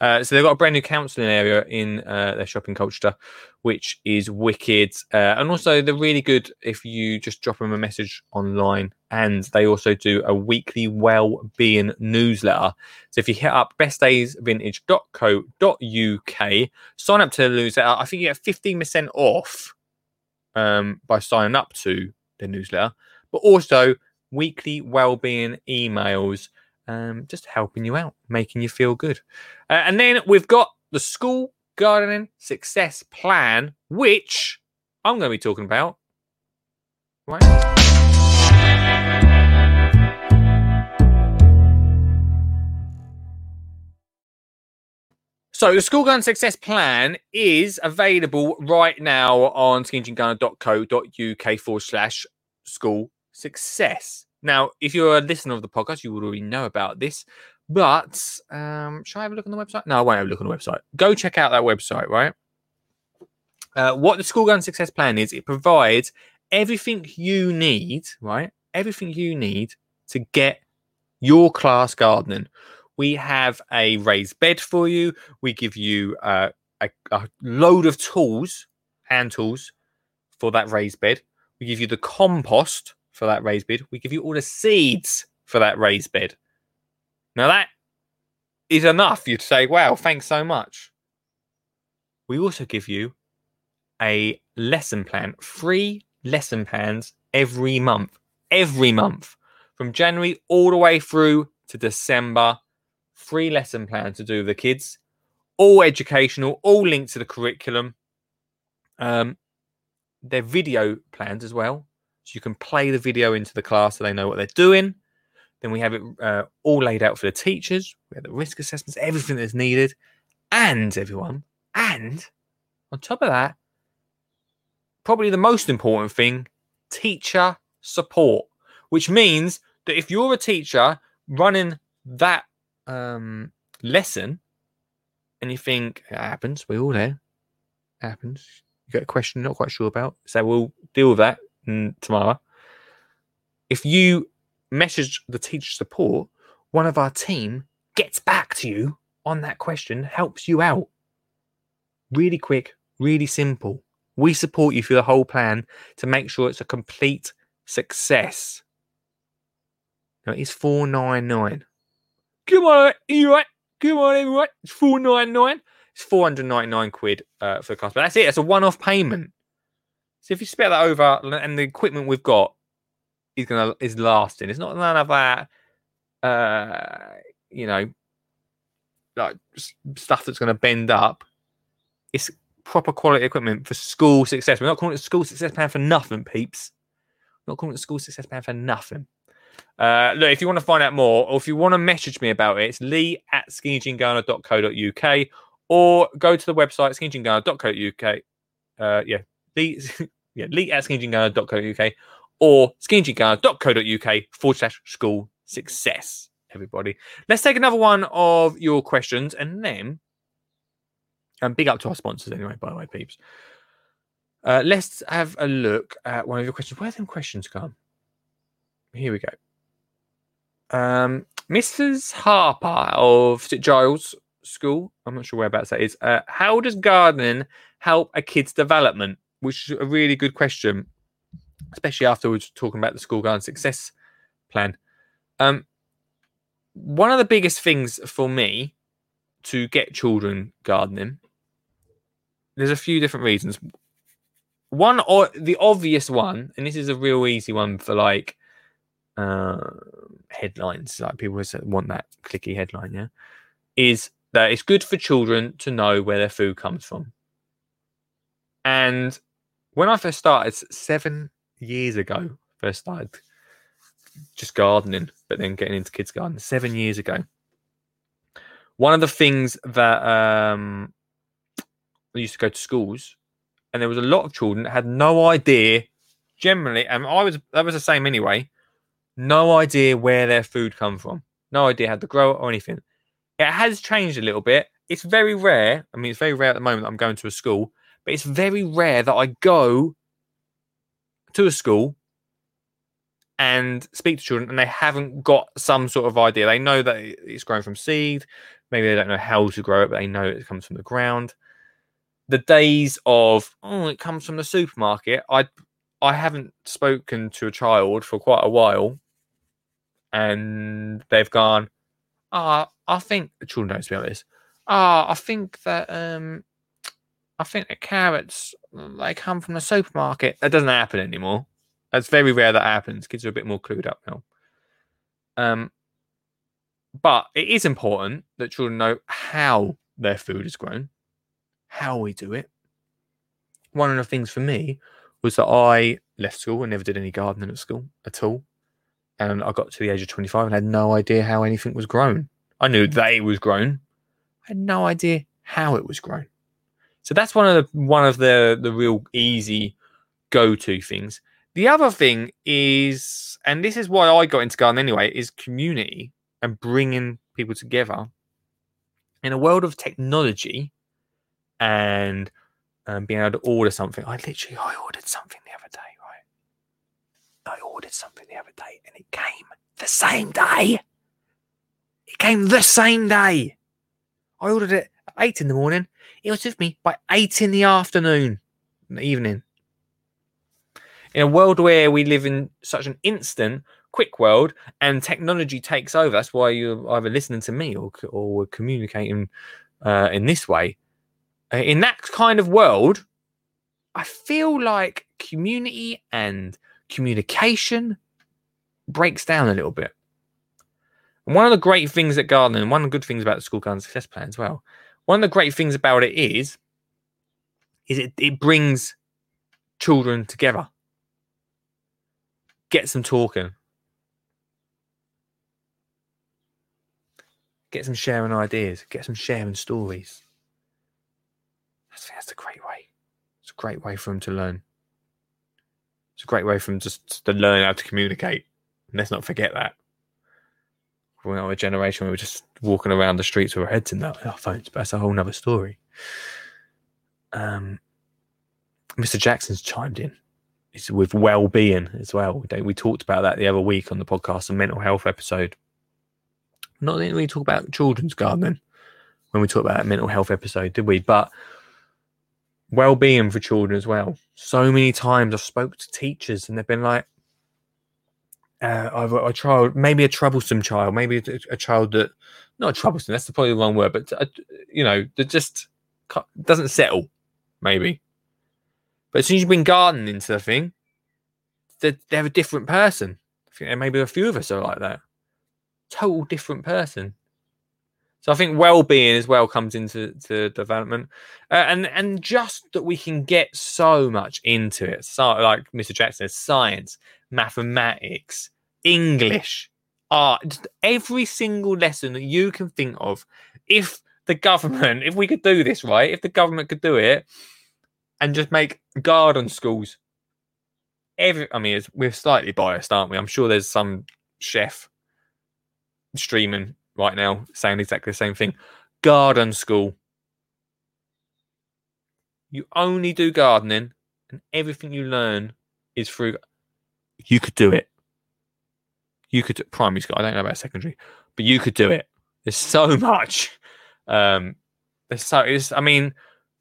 Uh, so they've got a brand new counselling area in uh, their shopping culture, which is wicked. Uh, and also, they're really good if you just drop them a message online. And they also do a weekly well-being newsletter. So if you hit up bestdaysvintage.co.uk, sign up to the newsletter. I think you get 15% off um, by signing up to the newsletter, but also weekly well-being emails um, just helping you out, making you feel good. Uh, and then we've got the school gardening success plan, which I'm going to be talking about. Right. So the School Garden Success Plan is available right now on skinnyjeangardener.co.uk forward slash school success. Now, if you're a listener of the podcast, you would already know about this. But um, shall I have a look on the website? No, I won't have a look on the website. Go check out that website, right? Uh, what the School Garden Success Plan is, it provides everything you need, right? Everything you need to get your class gardening. We have a raised bed for you. We give you uh, a, a load of tools, hand tools for that raised bed. We give you the compost for that raised bed. We give you all the seeds for that raised bed. Now that is enough. You'd say, wow, thanks so much. We also give you a lesson plan, free lesson plans every month, every month from January all the way through to December. Free lesson plan to do with the kids, all educational, all linked to the curriculum. Um, they're video plans as well. So you can play the video into the class so they know what they're doing. Then we have it uh, all laid out for the teachers. We have the risk assessments, everything that's needed. And everyone, and on top of that, probably the most important thing teacher support, which means that if you're a teacher running that um, lesson and you think it happens, we all there, happens. You get a question you're not quite sure about, so we'll deal with that tomorrow. If you message the teacher support, one of our team gets back to you on that question, helps you out. Really quick, really simple. We support you through the whole plan to make sure it's a complete success. Now four nine nine. Come on, you right? Come on, everyone. It's four nine nine. It's four hundred ninety nine quid uh, for the cost, but that's it. It's a one off payment. So if you split that over and the equipment we've got is gonna is lasting, it's not none of that uh you know like stuff that's gonna bend up. It's proper quality equipment for school success. We're not calling it school success plan for nothing, peeps. We're not calling it school success plan for nothing. Uh, look, if you want to find out more, or if you want to message me about it, it's lee at skinnyjeangardener.co.uk or go to the website skinnyjeangardener.co.uk. Uh, yeah, Lee, yeah, lee at skinnyjeangardener.co.uk or skinnyjeangardener.co.uk forward slash school success, everybody. Let's take another one of your questions and then, and big up to our sponsors anyway, by the way, peeps. Uh, let's have a look at one of your questions. Where them questions come? Here we go. Um, Mrs. Harper of St Giles School. I'm not sure whereabouts that is. Uh, how does gardening help a kid's development? Which is a really good question, especially after we're talking about the school garden success plan. Um, one of the biggest things for me to get children gardening, there's a few different reasons. One or the obvious one, and this is a real easy one for like uh, headlines, like people want that clicky headline, yeah, is that it's good for children to know where their food comes from. And when I first started seven years ago. First started just gardening, but then getting into kids garden seven years ago. One of the things that um, I used to go to schools, and there was a lot of children that had no idea. Generally, and I was that was the same anyway. No idea where their food come from. No idea how to grow it or anything. It has changed a little bit. It's very rare. I mean, it's very rare at the moment. I'm going to a school, but it's very rare that I go to a school and speak to children and they haven't got some sort of idea. They know that it's grown from seed. Maybe they don't know how to grow it, but they know it comes from the ground. The days of oh, it comes from the supermarket. I I haven't spoken to a child for quite a while, and they've gone. Ah, I think the children don't speak like this. Ah, I think that um, I think the carrots they come from the supermarket. That doesn't happen anymore. That's very rare that happens. Kids are a bit more clued up now. Um, but it is important that children know how their food is grown, how we do it. One of the things for me was that I left school and never did any gardening at school at all. And I got to the age of 25 and had no idea how anything was grown. I knew that it was grown. I had no idea how it was grown. So that's one of the one of the the real easy go-to things. The other thing is, and this is why I got into gardening anyway, is community and bringing people together. In a world of technology and um, being able to order something, I literally I ordered something the other day, right? I ordered something the other day, and it came the same day. It came the same day. I ordered it at eight in the morning. It was with me by eight in the afternoon, in the evening in a world where we live in such an instant, quick world, and technology takes over. That's why you're either listening to me or or communicating uh, in this way. Uh, in that kind of world, I feel like community and communication breaks down a little bit. One of the great things at gardening, one of the good things about the school garden success plan as well, one of the great things about it is, is it, it brings children together get some talking. Get some sharing ideas. Get some sharing stories. Think that's a great way. It's a great way for them to learn. It's a great way for them just to learn how to communicate. And let's not forget that. Not a generation where we're just walking around the streets with our heads in our phones, but that's a whole nother story. Um, Mr. Jackson's chimed in it's with well-being as well. We talked about that the other week on the podcast, a mental health episode. Not didn't we talk about children's gardening when we talked about that mental health episode, did we? But well-being for children as well. So many times I've spoke to teachers and they've been like, uh, I've a child, maybe a troublesome child, maybe a, a child that not troublesome. That's probably the wrong word, but uh, you know, that just doesn't settle. Maybe but as soon as you bring gardening into the thing, they're, they're a different person. I think maybe a few of us are like that. Total different person. So I think well-being as well comes into to development, uh, and and just that we can get so much into it. So like Mr. Jackson says, science, mathematics, English, art, every single lesson that you can think of. If the government, if we could do this right, if the government could do it, and just make garden schools. Every, I mean, we're slightly biased, aren't we? I'm sure there's some chef streaming right now saying exactly the same thing. Garden school. You only do gardening, and everything you learn is through. You could do it. You could primary school. I don't know about secondary, but you could do it. There's so much. Um, there's so. It's, I mean,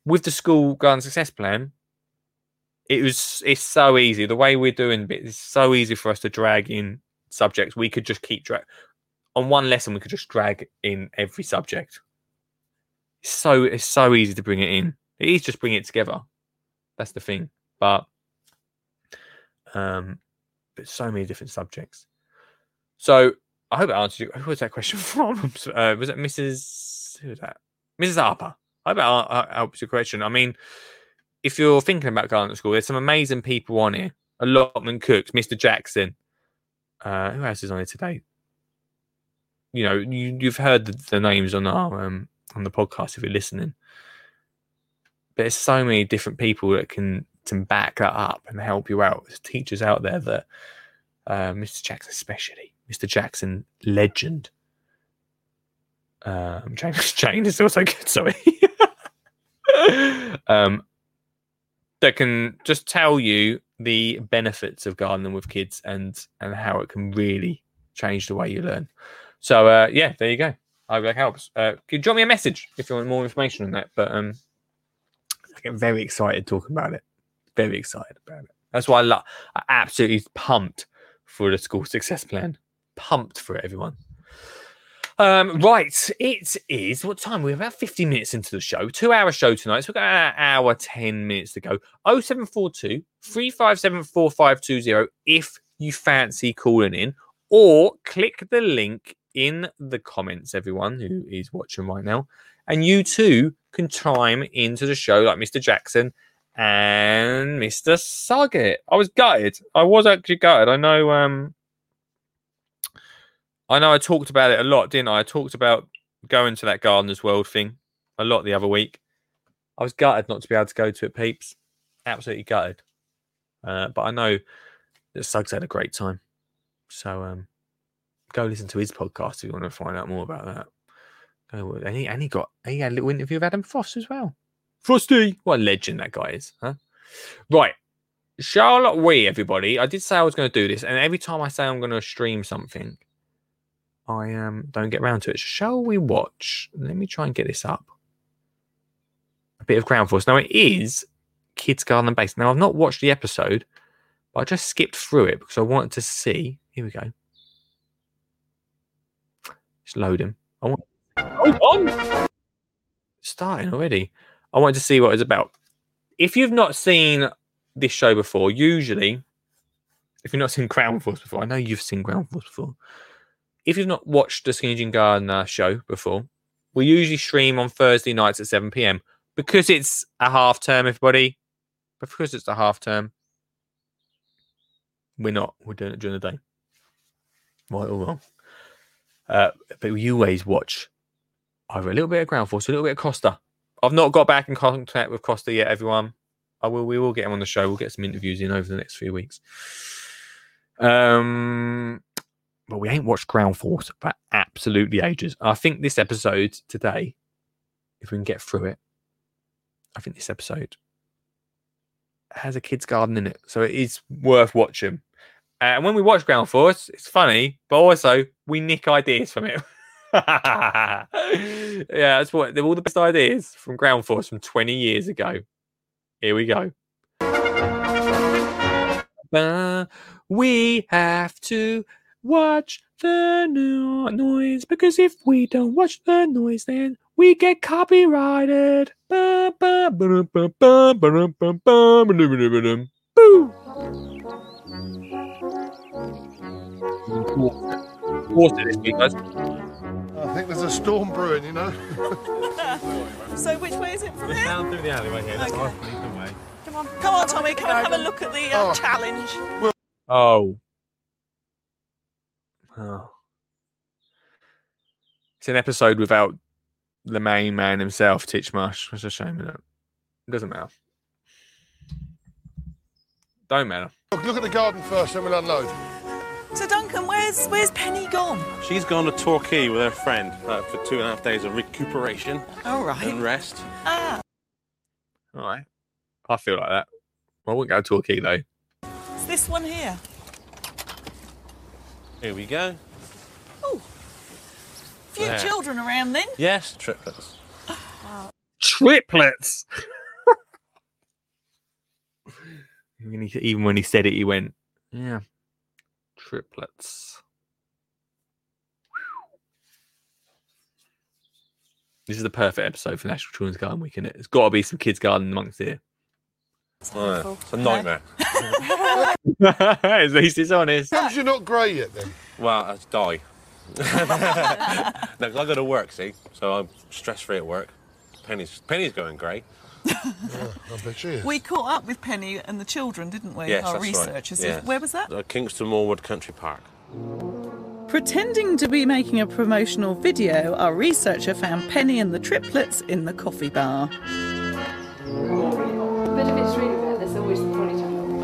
with the school garden success plan, it was it's so easy. The way we're doing it is so easy for us to drag in subjects. We could just keep drag on one lesson. We could just drag in every subject. It's so it's so easy to bring it in. It is just bring it together. That's the thing. But um, but so many different subjects. So I hope it answered you. Who was that question from? Uh, was it Mrs. Who was that? Mrs. Harper. I bet that helps your question. I mean, if you're thinking about going to school, there's some amazing people on here. allotment cooks, Mr. Jackson. Uh, who else is on here today? You know, you, you've heard the, the names on our um, on the podcast if you're listening. But there's so many different people that can can back that up and help you out. There's teachers out there that uh, Mr. Jackson, especially Mr. Jackson, legend. Um, James Jane is also good. Sorry. um, that can just tell you the benefits of gardening with kids and and how it can really change the way you learn. So uh, yeah, there you go. I hope that helps. Uh, drop me a message if you want more information on that? But um, I get very excited talking about it. Very excited about it. That's why I love. I absolutely pumped for the school success plan. Pumped for it, everyone. Um, right, it is what time? We're about 50 minutes into the show, two hour show tonight. So we've got an hour, 10 minutes to go. 0742 357 4520 if you fancy calling in, or click the link in the comments, everyone who is watching right now. And you too can chime into the show like Mr. Jackson and Mr. Suggett. I was gutted. I was actually gutted. I know um I know I talked about it a lot, didn't I? I talked about going to that Gardener's World thing a lot the other week. I was gutted not to be able to go to it, peeps. Absolutely gutted. Uh, but I know that Suggs had a great time. So um, go listen to his podcast if you want to find out more about that. And, he, and he got he had a little interview with Adam Frost as well. Frosty, what a legend that guy is, huh? Right. Charlotte Wee, everybody. I did say I was going to do this, and every time I say I'm going to stream something, I um don't get around to it. Shall we watch? Let me try and get this up. A bit of Ground Force. Now it is Kids Garden Base. Now I've not watched the episode, but I just skipped through it because I wanted to see. Here we go. It's loading. I want. Hold on. Starting already. I wanted to see what it's about. If you've not seen this show before, usually, if you've not seen Ground Force before, I know you've seen Ground Force before if you've not watched the Skinny Jean show before, we usually stream on Thursday nights at 7 p.m. because it's a half term, everybody. But because it's a half term, we're not. We're doing it during the day. Right or wrong. Uh, but we always watch either a little bit of Ground Force, a little bit of Costa. I've not got back in contact with Costa yet, everyone. I will. We will get him on the show. We'll get some interviews in over the next few weeks. Um, but we ain't watched Ground Force for absolutely ages. I think this episode today, if we can get through it, I think this episode has a kid's garden in it. So it is worth watching. Uh, and when we watch Ground Force, it's funny, but also we nick ideas from it. yeah, that's what all the best ideas from Ground Force from 20 years ago. Here we go. Uh, we have to watch the noise because if we don't watch the noise, then we get copyrighted. Boo! I think there's a storm brewing, you know. so which way is it from here? Down through the alleyway here. That's Okay. our the way. Come on, come on, Tommy, come and have a look at the uh, Oh. challenge. Oh. Oh. It's an episode without the main man himself, Titchmarsh. It's a shame, isn't it? It doesn't matter. Don't matter. Look, look at the garden first, then we'll unload. So Duncan, where's where's Penny gone? She's gone to Torquay with her friend uh, for two and a half days of recuperation All right. and rest. Ah, All right. I feel like that. I wouldn't go to Torquay though. it's this one here. Here we go. Oh. Few There. children around then. Yes, triplets. Triplets. Even when he said it, he went, "Yeah, triplets." This is the perfect episode for National Children's Garden Week, is it? There's got to be some kids' garden amongst here. Oh, it's a nightmare. At least it's honest. How come you're not grey yet then? Well, I die. Look, I got to work, see, so I'm stress free at work. Penny's Penny's going grey. I bet she is. We caught up with Penny and the children, didn't we? Yes, Our that's right. researchers. Where was that? Uh, Kingston Maurward Country Park. Pretending to be making a promotional video, our researcher found Penny and the triplets in the coffee bar. But if it's really bad, there's always the pony channel.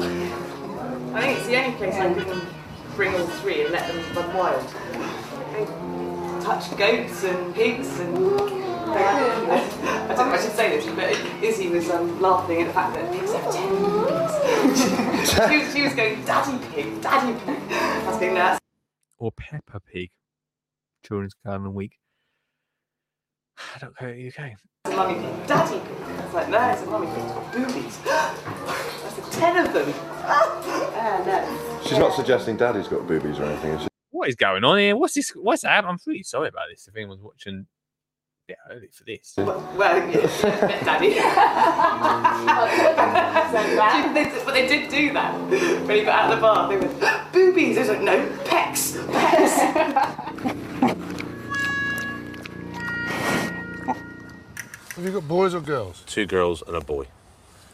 I think it's the only place I can bring all three and let them run wild. They touch goats and pigs and. I don't know if I should say this, but Izzy was um, laughing at the fact that pigs have ten pigs. she, was, she was going, Daddy pig, Daddy pig. I was going, no, that's Or Peppa Pig. Children's Garden Week. I don't go to the UK. a mummy pig, Daddy pig. I was like, no, it's a mummy pig, it's got boobies. That's a ten of them. Ah, no. She's not suggesting Daddy's got boobies or anything, is she? What is going on here? What's this? What's that? I'm really sorry about this. If anyone's watching, yeah, early for this. Well, yeah, Daddy. but they did do that when he got out of the bar. They went, boobies. He was like, no, pecs, pecs. Have you got boys or girls? Two girls and a boy.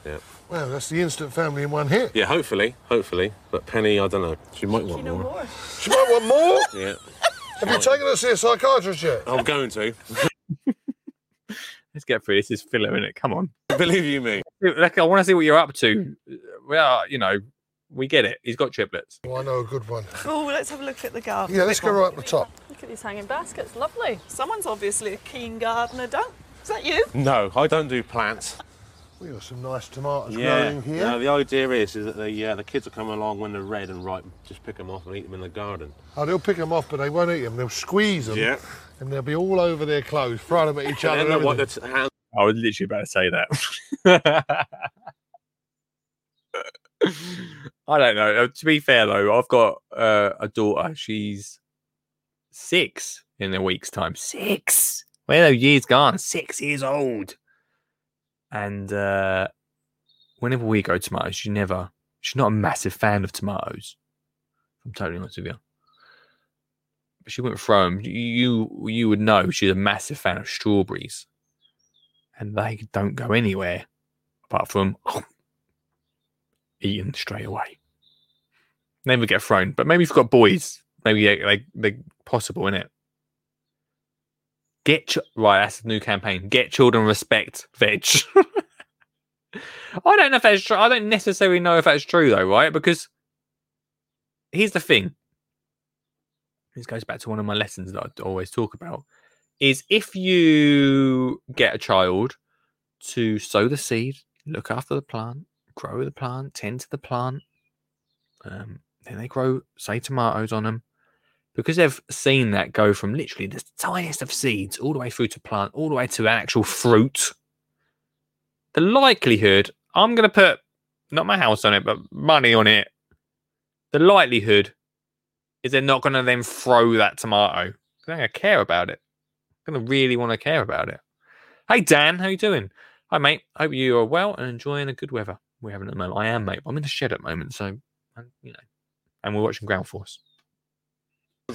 Yeah. Well, that's the instant family in one hit. Yeah, hopefully, hopefully. But Penny, I don't know. She might want more. She might want more. Yeah. Have you taken her to see a psychiatrist yet? I'm going to. Let's get through this. Is filler in it? Come on. Believe you me. Like, I want to see what you're up to. Well, you know, we get it. He's got triplets. Oh, I know a good one. Oh, let's have a look at the garden. Yeah, let's go right up the top. Look at these hanging baskets. Lovely. Someone's obviously a keen gardener, don't? Is that you? No, I don't do plants. We got some nice tomatoes Yeah. growing here. No, the idea is, is that the uh, the kids will come along when they're red and ripe, just pick them off and eat them in the garden. Oh, they'll pick them off, but they won't eat them. They'll squeeze them, Yeah. And they'll be all over their clothes, throwing them at each other. And and then they'll wipe everything. their t- hands I was literally about to say that. I don't know. Uh, To be fair though, I've got uh, a daughter. She's six in a week's time. Six. Where are those years gone? Six years old. And uh, whenever we go tomatoes, she never. She's not a massive fan of tomatoes. I'm totally honest with you. She wouldn't throw them. You you would know she's a massive fan of strawberries and they don't go anywhere apart from eaten straight away. Never get thrown, but maybe you've got boys, maybe they they they possible in it. Get ch- right. That's the new campaign. Get children respect veg. I don't know if that's true. I don't necessarily know if that's true though, right? Because here's the thing. This goes back to one of my lessons that I always talk about is if you get a child to sow the seed, look after the plant, grow the plant, tend to the plant, um, then they grow, say, tomatoes on them, because they've seen that go from literally the tiniest of seeds all the way through to plant, all the way to actual fruit. The likelihood, I'm going to put not my house on it, but money on it. The likelihood is they're not going to then throw that tomato. They're going to care about it they going to really want to care about it. Hey Dan, how you doing? Hi mate. Hope you are well and enjoying the good weather we're having at the moment. I am, mate. I'm in the shed at the moment, so you know, and we're watching Ground Force.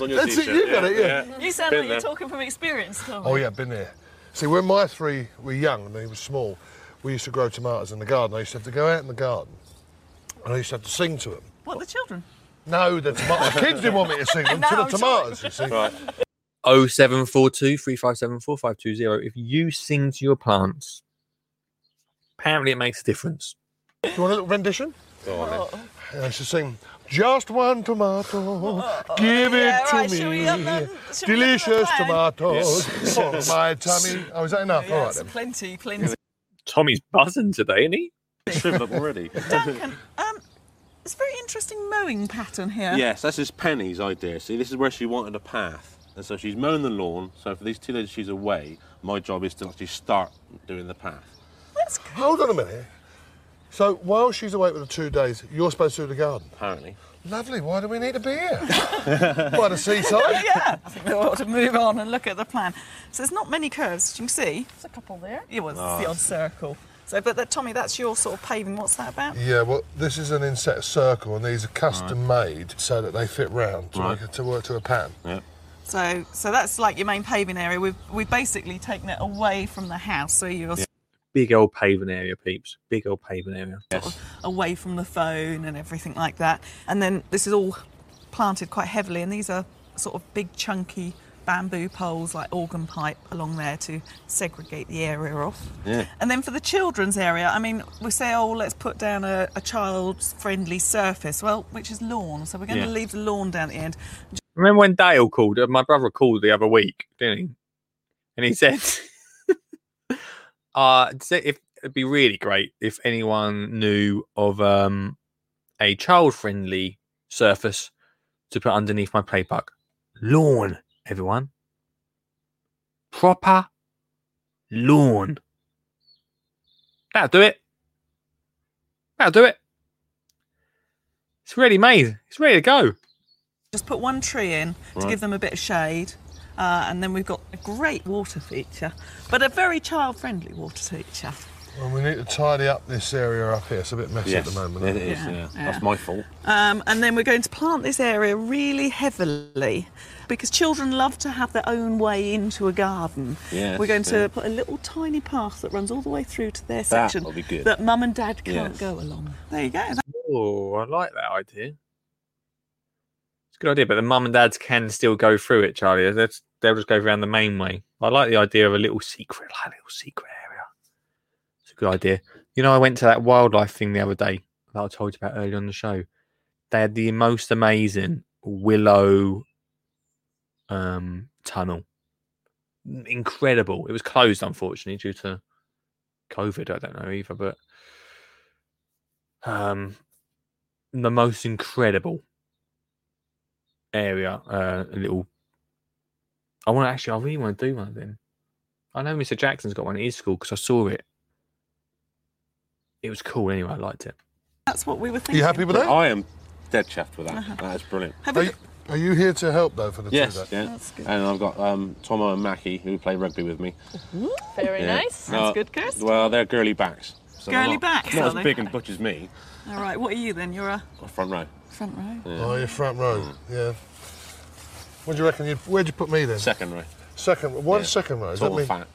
on your That's it, t-shirt, you got it, yeah. You sound Been like you're there. talking from experience, Tom. Oh yeah, been there. See, when my three were young and they were small, we used to grow tomatoes in the garden. I used to have to go out in the garden, and I used to have to sing to them. What, the children? No, the tomatoes. kids didn't want me to sing them No, to the I'm sorry. tomatoes. You see. Right. 0742 357 4520. If you sing to your plants, apparently it makes a difference. Do you want a little rendition? Go on then. And I used to sing, just one tomato, give it Yeah, to right, shall we have me. them- shall we have Delicious them play? tomatoes for my tummy. Oh, is that enough? All right then. plenty, plenty. Tommy's buzzing today, isn't he? Shriveled up already. Duncan, um, it's a very interesting mowing pattern here. Yes, that's just Penny's idea. See, this is where she wanted a path. And so she's mowing the lawn. So for these two days she's away, my job is to actually start doing the path. That's good. Hold on a minute. So while she's away for the two days, you're supposed to do the garden. Apparently. Lovely. Why do we need to be here? By the seaside. Yeah, I think we ought to move on and look at the plan. So there's not many curves, as you can see. There's a couple there. It was Ah. the odd circle. So, but that, Tommy, that's your sort of paving. What's that about? Yeah, well, this is an inset circle, and these are custom made so that they fit round to, Right. make to work to a pattern. Yeah. So, so that's like your main paving area. We've we've basically taken it away from the house. So you're Yeah. big old paving area, peeps. Big old paving area. Yes. away from the phone and everything like that. And then this is all planted quite heavily, and these are sort of big chunky bamboo poles like organ pipe along there to segregate the area off. Yeah. And then for the children's area, I mean, we say, oh, let's put down a, a child's friendly surface, well, which is lawn. So we're going Yeah. to leave the lawn down at the end. Remember when Dale called? uh, My brother called the other week, didn't he? And he said, "Uh, if it'd be really great if anyone knew of um a child-friendly surface to put underneath my play park. Lawn, everyone. Proper lawn. That'll do it. That'll do it. It's ready made. It's ready to go. Just put one tree in to give them a bit of shade. Uh, and then we've got a great water feature, but a very child friendly water feature. Well, we need to tidy up this area up here. It's a bit messy Yes, at the moment. it isn't is. Yeah, Yeah, yeah. that's my fault. Um, and then we're going to plant this area really heavily because children love to have their own way into a garden. Yes, we're going to yeah. put a little tiny path that runs all the way through to their section That'll be good. that mum and dad can't Yes. go along. There you go. Oh, I like that idea. It's a good idea, but the mum and dads can still go through it, Charlie. That's, they'll just go around the main way. I like the idea of a little secret, like a little secret area. It's a good idea. You know, I went to that wildlife thing the other day that I told you about earlier on the show. They had the most amazing willow um, tunnel. Incredible. It was closed, unfortunately, due to COVID. I don't know either, but um, the most incredible area. Uh, a little. I want to actually. I really want to do one of them. I know Mr. Jackson's got one at his school because I saw it. It was cool anyway. I liked it. That's what we were Are thinking. you happy with that? I am dead chuffed with that. Uh-huh. That is brilliant. Have Are we you, are you here to help though for the Yes, two days? yeah. That's good. And I've got um, Tomo and Mackie who play rugby with me. Very Yeah. nice. No, good, Kirst. Well, they're girly backs. So they're Girly not, backs, Not are as they? big and butch as me. All right, what are you then? You're a or Front row. front row. Oh, you're front row. Yeah. What do you reckon? You'd, where'd you put me then? Second row. Second. What Yeah. second row? Is Sort that of me? fat.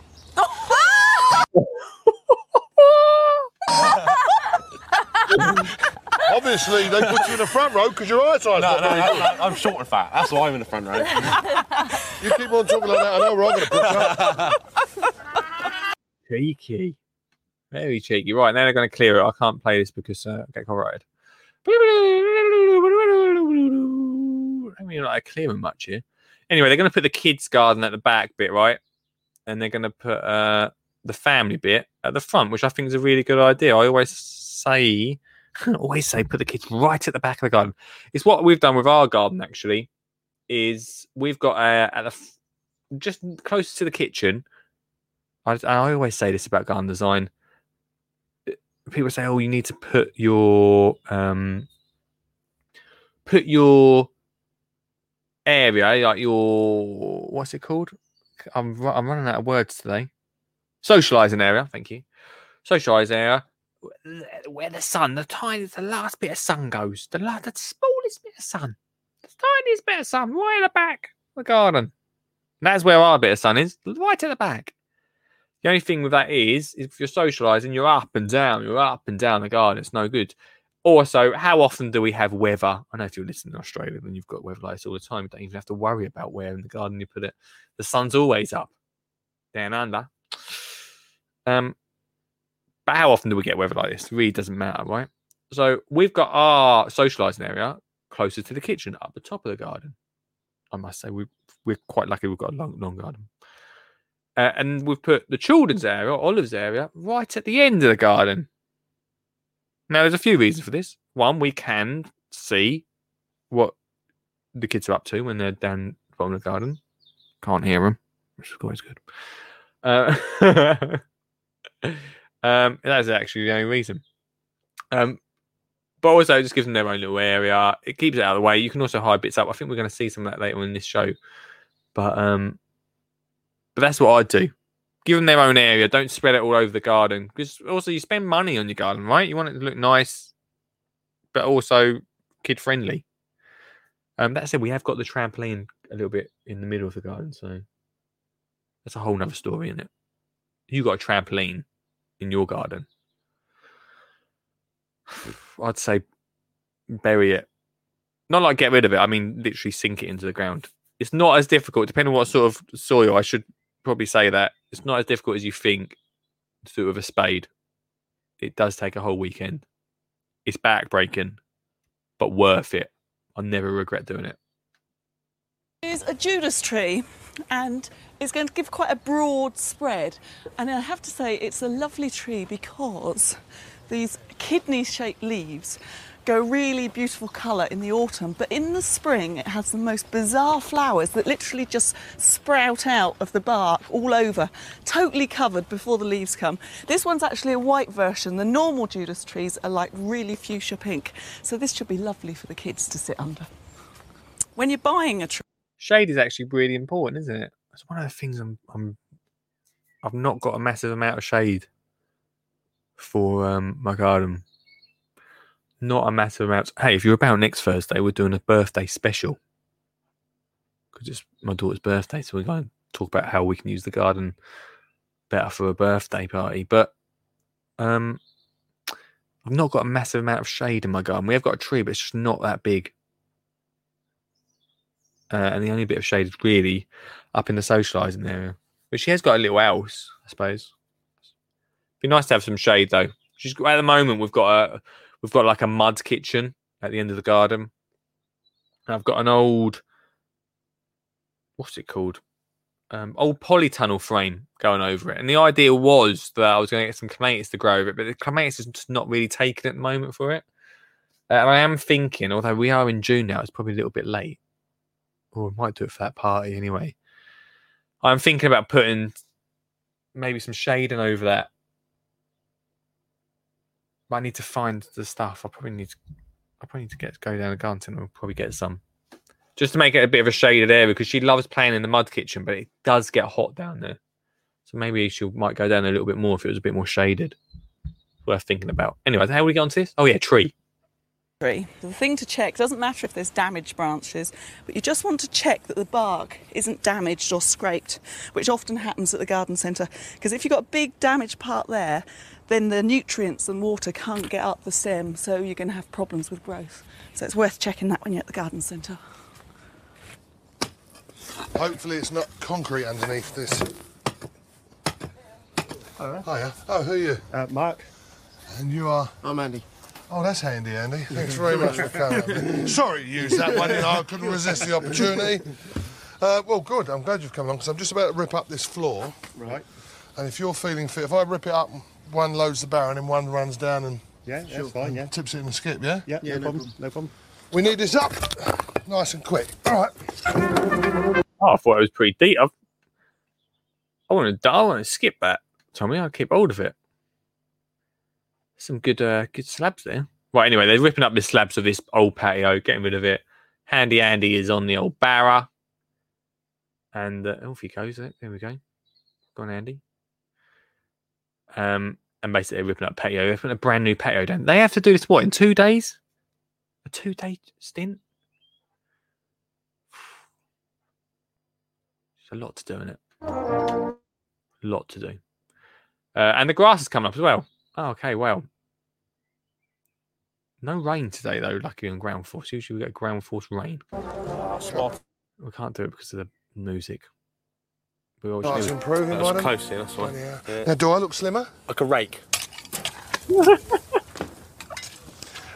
Obviously, they put you in the front row because your eyesight's No, not no, very no, good. no, I'm short and fat. That's why I'm in the front row. You keep on talking like that, I know where I'm going to put you. Cheeky. Very cheeky. Right, now they're going to clear it. I can't play this because uh, I get copyrighted. I mean, like a clearing much here. Anyway, they're going to put the kids' garden at the back bit, right? And they're going to put uh, the family bit at the front, which I think is a really good idea. I always say, always say, put the kids right at the back of the garden. It's what we've done with our garden, actually. Is we've got uh, at the just close to the kitchen. I, I always say this about garden design. People say, "Oh, you need to put your um, put your area, like your what's it called? I'm I'm running out of words today. Socializing area. Thank you. Socializing area where the sun, the tiniest, the last bit of sun goes, the la- the smallest bit of sun, the tiniest bit of sun, right at the back of the garden. And That's where our bit of sun is, right at the back. The only thing with that is, if you're socializing, you're up and down, you're up and down the garden. It's no good. Also, how often do we have weather? I know if you're listening in Australia, then you've got weather like this all the time. You don't even have to worry about where in the garden you put it. The sun's always up, down under. Um, but how often do we get weather like this? It really doesn't matter, right? So we've got our socializing area closer to the kitchen, up the top of the garden. I must say, we we're quite lucky we've got a long, long garden. Uh, and we've put the children's area, Olive's area, right at the end of the garden. Now, there's a few reasons for this. One, we can see what the kids are up to when they're down the bottom of the garden. Can't hear them, which is always good. Uh, um, that's actually the only reason. Um, but also, just gives them their own little area. It keeps it out of the way. You can also hide bits up. I think we're going to see some of that later on in this show. But um, but that's what I'd do. Give them their own area. Don't spread it all over the garden. Because also, you spend money on your garden, right? You want it to look nice, but also kid friendly. Um, that said, we have got the trampoline a little bit in the middle of the garden, so that's a whole nother story, isn't it? You got a trampoline in your garden, I'd say bury it. Not like get rid of it. I mean, literally sink it into the ground. It's not as difficult, depending on what sort of soil. I should probably say that it's not as difficult as you think to do it with a spade. It does take a whole weekend. It's backbreaking, but worth it. I'll never regret doing it. Is a Judas tree and it's going to give quite a broad spread. And I have to say, it's a lovely tree because these kidney shaped leaves go really beautiful colour in the autumn, but in the spring, it has the most bizarre flowers that literally just sprout out of the bark all over, totally covered before the leaves come. This one's actually a white version. The normal Judas trees are like really fuchsia pink. So this should be lovely for the kids to sit under. When you're buying a tree, Shade is actually really important, isn't it? It's one of the things I'm, I'm I've not got a massive amount of shade for um, my garden. Not a massive amount. Hey, if you're about next Thursday, we're doing a birthday special because it's my daughter's birthday, so we're going to talk about how we can use the garden better for a birthday party. But um, I've not got a massive amount of shade in my garden. We have got a tree, but it's just not that big. Uh, and the only bit of shade is really up in the socialising area. But she has got a little house, I suppose. It'd be nice to have some shade though. She's at the moment we've got a we've got like a mud kitchen at the end of the garden. And I've got an old what's it called? Um, old polytunnel frame going over it. And the idea was that I was going to get some clematis to grow over it, but the clematis is just not really taken at the moment for it. Uh, and I am thinking, although we are in June now, it's probably a little bit late. Or we might do it for that party anyway. I'm thinking about putting maybe some shading over that. But I need to find the stuff. I probably need to. I probably need to get go down the garden and we'll probably get some, just to make it a bit of a shaded area because she loves playing in the mud kitchen, but it does get hot down there. So maybe she might go down a little bit more if it was a bit more shaded. Worth thinking about. Anyway, how do we get onto this? Oh yeah, tree. Tree. The thing to check doesn't matter if there's damaged branches, but you just want to check that the bark isn't damaged or scraped, which often happens at the garden centre. Because if you've got a big damaged part there, then the nutrients and water can't get up the stem, so you're going to have problems with growth. So it's worth checking that when you're at the garden centre. Hopefully it's not concrete underneath this. Oh, Hiya. Oh, who are you? Uh, Mark. And you are? I'm Andy. Oh, that's handy, Andy. Thanks very much for coming. Sorry to use that one, you know, I couldn't resist the opportunity. Uh, well, good. I'm glad you've come along because I'm just about to rip up this floor. Right. And if you're feeling fit, if I rip it up, one loads the barrow and then one runs down and Yeah, that's fine, yeah. tips it in the skip, yeah? Yeah, no, problem. No problem. We need this up nice and quick. All right. Oh, I thought it was pretty deep. I've, I want to. I and to skip that, Tommy. I'll keep hold of it. Some good, uh, good slabs there. Right. Anyway, they're ripping up the slabs of this old patio, getting rid of it. Handy Andy is on the old barra, and uh, off he goes. There there we go. Go on, Andy. Um, and basically ripping up patio. They're putting a brand new patio down. They have to do this what in two days? A two-day stint. It's a lot to do in it. A lot to do. Uh, and the grass has come up as well. Oh, okay, well. No rain today, though, lucky on ground force. Usually we get ground force rain. Ah, spot. We can't do it because of the music. We always Nice do- improving, That was Martin. close, yeah, that's why. Yeah. Yeah. Now, do I look slimmer? Like a rake.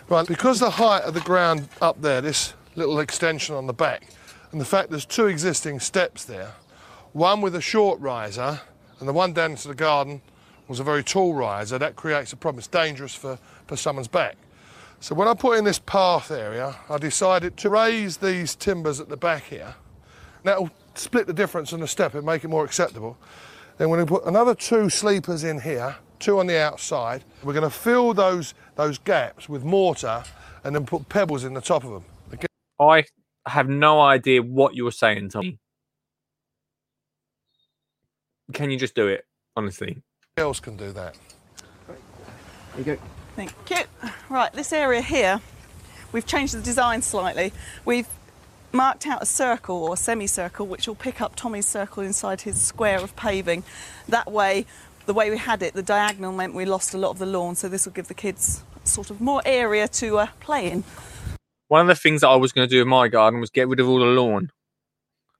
Right, because the height of the ground up there, this little extension on the back, and the fact there's two existing steps there, one with a short riser and the one down into the garden was a very tall riser, that creates a problem. It's dangerous for, for someone's back. So when I put in this path area, I decided to raise these timbers at the back here. That'll split the difference in the step and make it more acceptable. Then we're going to put another two sleepers in here, two on the outside. We're going to fill those those gaps with mortar and then put pebbles in the top of them. I have no idea what you're saying, Tommy. Can you just do it, honestly? Else can do that. There you go. Thank you. Right, this area here, we've changed the design slightly. We've marked out a circle or a semicircle which will pick up Tommy's circle inside his square of paving. That way, the way we had it, the diagonal meant we lost a lot of the lawn, so this will give the kids sort of more area to uh, play in. One of the things that I was going to do in my garden was get rid of all the lawn.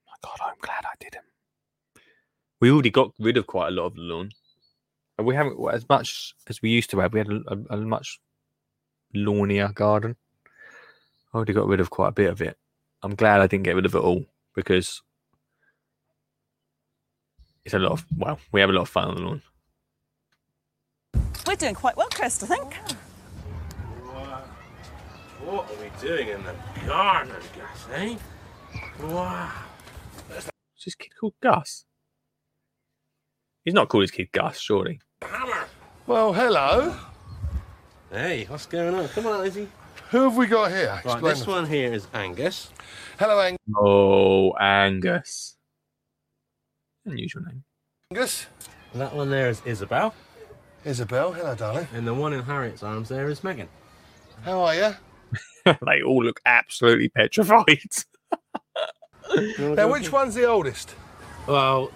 My God, I'm glad I didn't. We already got rid of quite a lot of the lawn. And we haven't as much as we used to have. We had a, a, a much lawnier garden. I already got rid of quite a bit of it. I'm glad I didn't get rid of it all because it's a lot of well, we have a lot of fun on the lawn. We're doing quite well, Chris. I think. What are we doing in the garden, Gus, eh? Wow. Is this kid called Gus? He's not called his kid Gus, surely. Well, hello. Hey, what's going on? Come on, Izzy. Who have we got here? Right, Explain this the- one here is Angus. Hello, Angus. Oh, Angus. Unusual name. Angus. That one there is Isabel. Isabel. Hello, darling. And the one in Harriet's arms there is Megan. How are you? they all look absolutely petrified. Now, which one's the oldest? Well,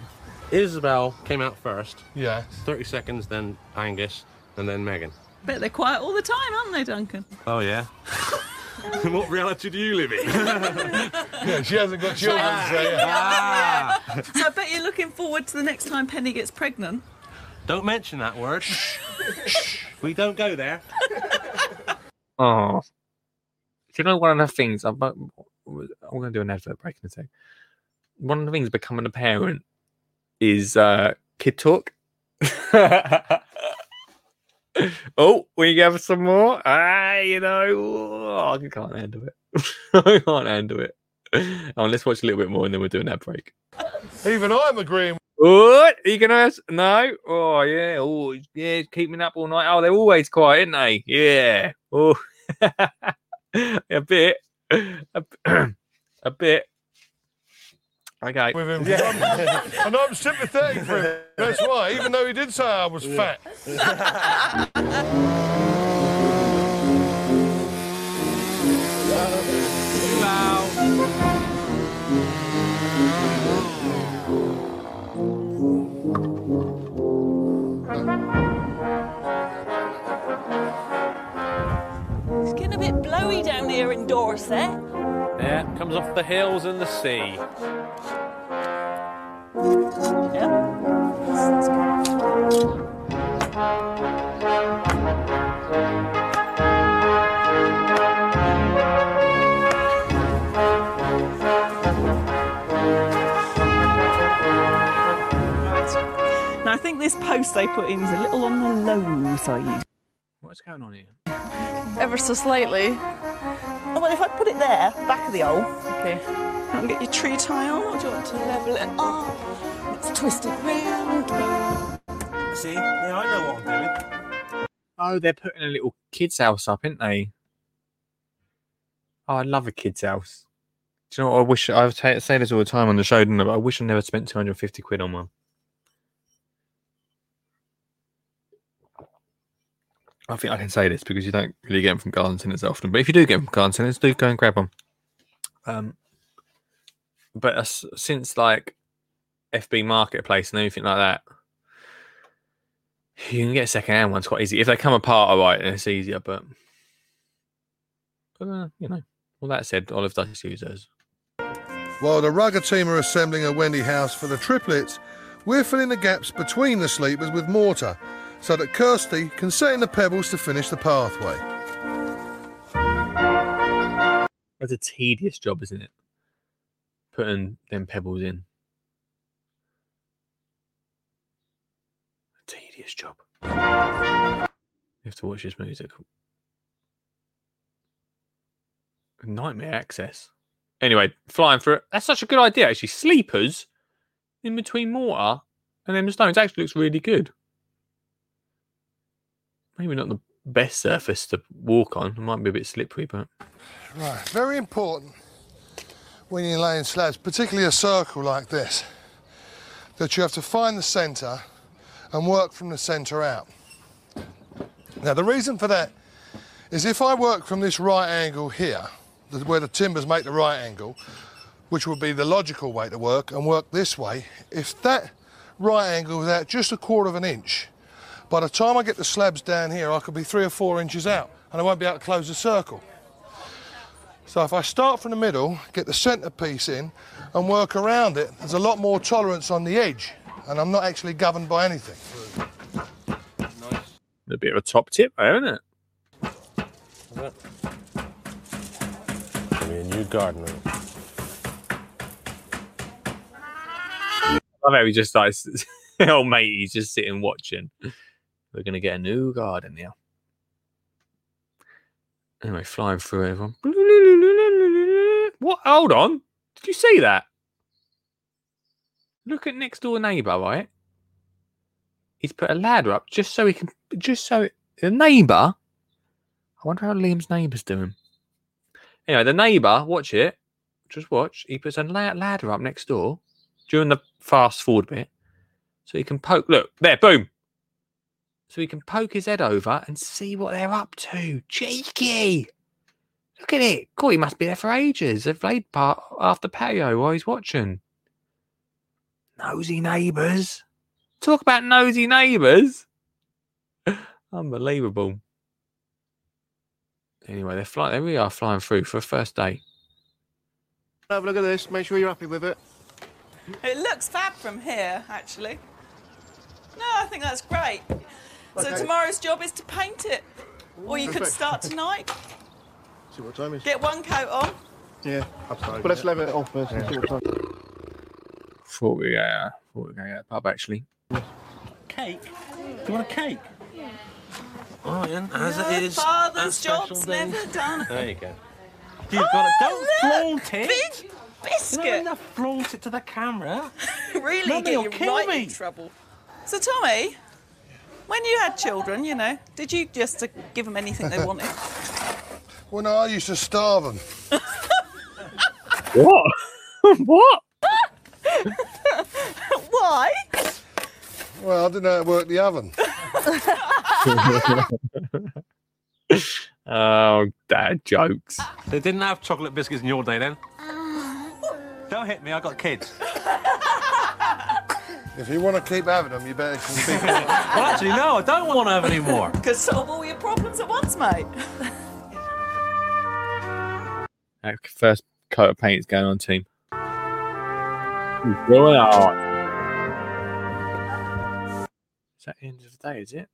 Isabel came out first. Yeah. 30 seconds, then Angus, and then Megan. Bet they're quiet all the time, aren't they, Duncan? Oh, yeah. what reality do you live in? Yeah, she hasn't got children, so yeah. Ah. So I bet you're looking forward to the next time Penny gets pregnant. Don't mention that word. we don't go there. Oh. Do you know one of the things I'm, I'm going to do an advert break in a sec. One of the things becoming a parent is uh, kid talk. oh, we have some more. Ah, you know, oh, I can't handle it. I can't handle it. Oh, let's watch a little bit more and then we'll do an ad break. Even I'm agreeing. What? Are you gonna ask? No? Oh yeah. Oh yeah. Keeping up all night. Oh, they're always quiet, aren't they? Yeah. Oh, a bit. A, a bit. Okay. With him. and I'm sympathetic for him. That's why, even though he did say I was fat. It's getting a bit blowy down here in Dorset. Yeah, comes off the hills and the sea. Now I think this post they put in is a little on the low side. What's going on here? Ever so slightly. Oh, well, if I put it there, back of the hole. Okay. And get your tree tie on, or do you want to level it up? Let's twist it round. See? Yeah, I know what I'm doing. Oh, they're putting a little kids' house up, aren't they? Oh, I love a kids' house. Do you know what I wish? I say say this all the time on the show, don't I? But I wish I never spent 250 quid on one. I think I can say this because you don't really get them from garden centres often. But if you do get them from garden centres, do go and grab them. Um, but as, since like FB Marketplace and everything like that, you can get second-hand ones quite easy if they come apart. All right, then it's easier. But, but uh, you know, all that said, Olive use those. While the rugger team are assembling a Wendy house for the triplets, we're filling the gaps between the sleepers with mortar so that Kirsty can set in the pebbles to finish the pathway. That's a tedious job, isn't it? Putting them pebbles in. A tedious job. You have to watch this music. Nightmare access. Anyway, flying through it. That's such a good idea, actually. Sleepers in between mortar and then the stones actually looks really good. Maybe not the best surface to walk on. It might be a bit slippery, but Right, very important when you're laying slabs, particularly a circle like this, that you have to find the centre and work from the centre out. Now, the reason for that is if I work from this right angle here, where the timbers make the right angle, which would be the logical way to work, and work this way, if that right angle without just a quarter of an inch. By the time I get the slabs down here, I could be three or four inches out and I won't be able to close the circle. So if I start from the middle, get the centre piece in and work around it, there's a lot more tolerance on the edge and I'm not actually governed by anything. A bit of a top tip, there, isn't it? Give me a new gardener. I love how he just like, oh mate, he's just sitting watching. We're gonna get a new garden now. Anyway, flying through everyone. What? Hold on. Did you see that? Look at next door neighbour, right? He's put a ladder up just so he can, just so the neighbour. I wonder how Liam's neighbour's doing. Anyway, the neighbour, watch it. Just watch. He puts a ladder up next door during the fast forward bit, so he can poke. Look there, boom. So he can poke his head over and see what they're up to. Cheeky. Look at it. God, he must be there for ages. They've laid part after patio while he's watching. Nosy neighbours. Talk about nosy neighbours. Unbelievable. Anyway, they're flying. There we are, flying through for a first day. Have a look at this. Make sure you're happy with it. It looks fab from here, actually. No, I think that's great. So Okay. tomorrow's job is to paint it. Or you could start tonight. See what time it is. Get one coat on. Yeah. Absolutely. But let's level it off first. and See what time. Thought we, uh, thought we were going to get a pub actually. Cake? Do you want a cake? Oh, yeah, as Your it is. Father's special job's day. never done. There you go. You've got it. Don't Oh, look, flaunt it. Big You biscuit. don't have to flaunt it to the camera. really Mummy get you kill right me. in trouble. So, Tommy, when you had children, you know, did you just uh, give them anything they wanted? Well, no, I used to starve them. What? what? Why? Well, I didn't know how to work the oven. Oh, dad jokes. They didn't have chocolate biscuits in your day then. Don't hit me, I got kids. If you want to keep having them, you better keep well, actually, no, I don't want to have any more. Could solve all your problems at once, mate. That first coat of paint's going on, team. Going on. Is that the end of the day, is it?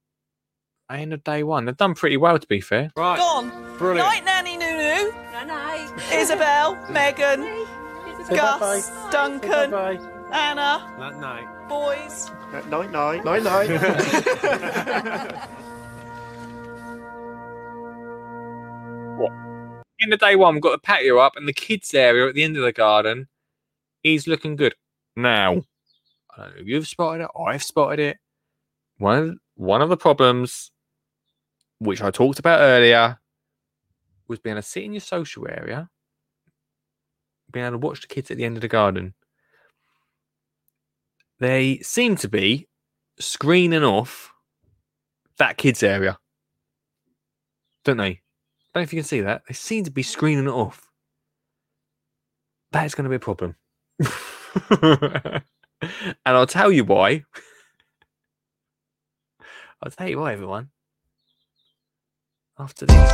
End of day one. They've done pretty well, to be fair. Right. Gone. Brilliant. Night, Nanny Nunu. Night night. Isabel, Megan, Gus, bye-bye. Duncan, Bye. Anna, That night. Boys. Night night. Night night. End of day one, we've got the patio up and the kids' area at the end of the garden is looking good. Now, I don't know if you've spotted it, I've spotted it. One of, one of the problems, which I talked about earlier, was being able to sit in your social area, being able to watch the kids at the end of the garden. They seem to be screening off that kids' area, don't they? I don't know if you can see that. They seem to be screening it off. That is going to be a problem. and I'll tell you why. I'll tell you why, everyone. After this.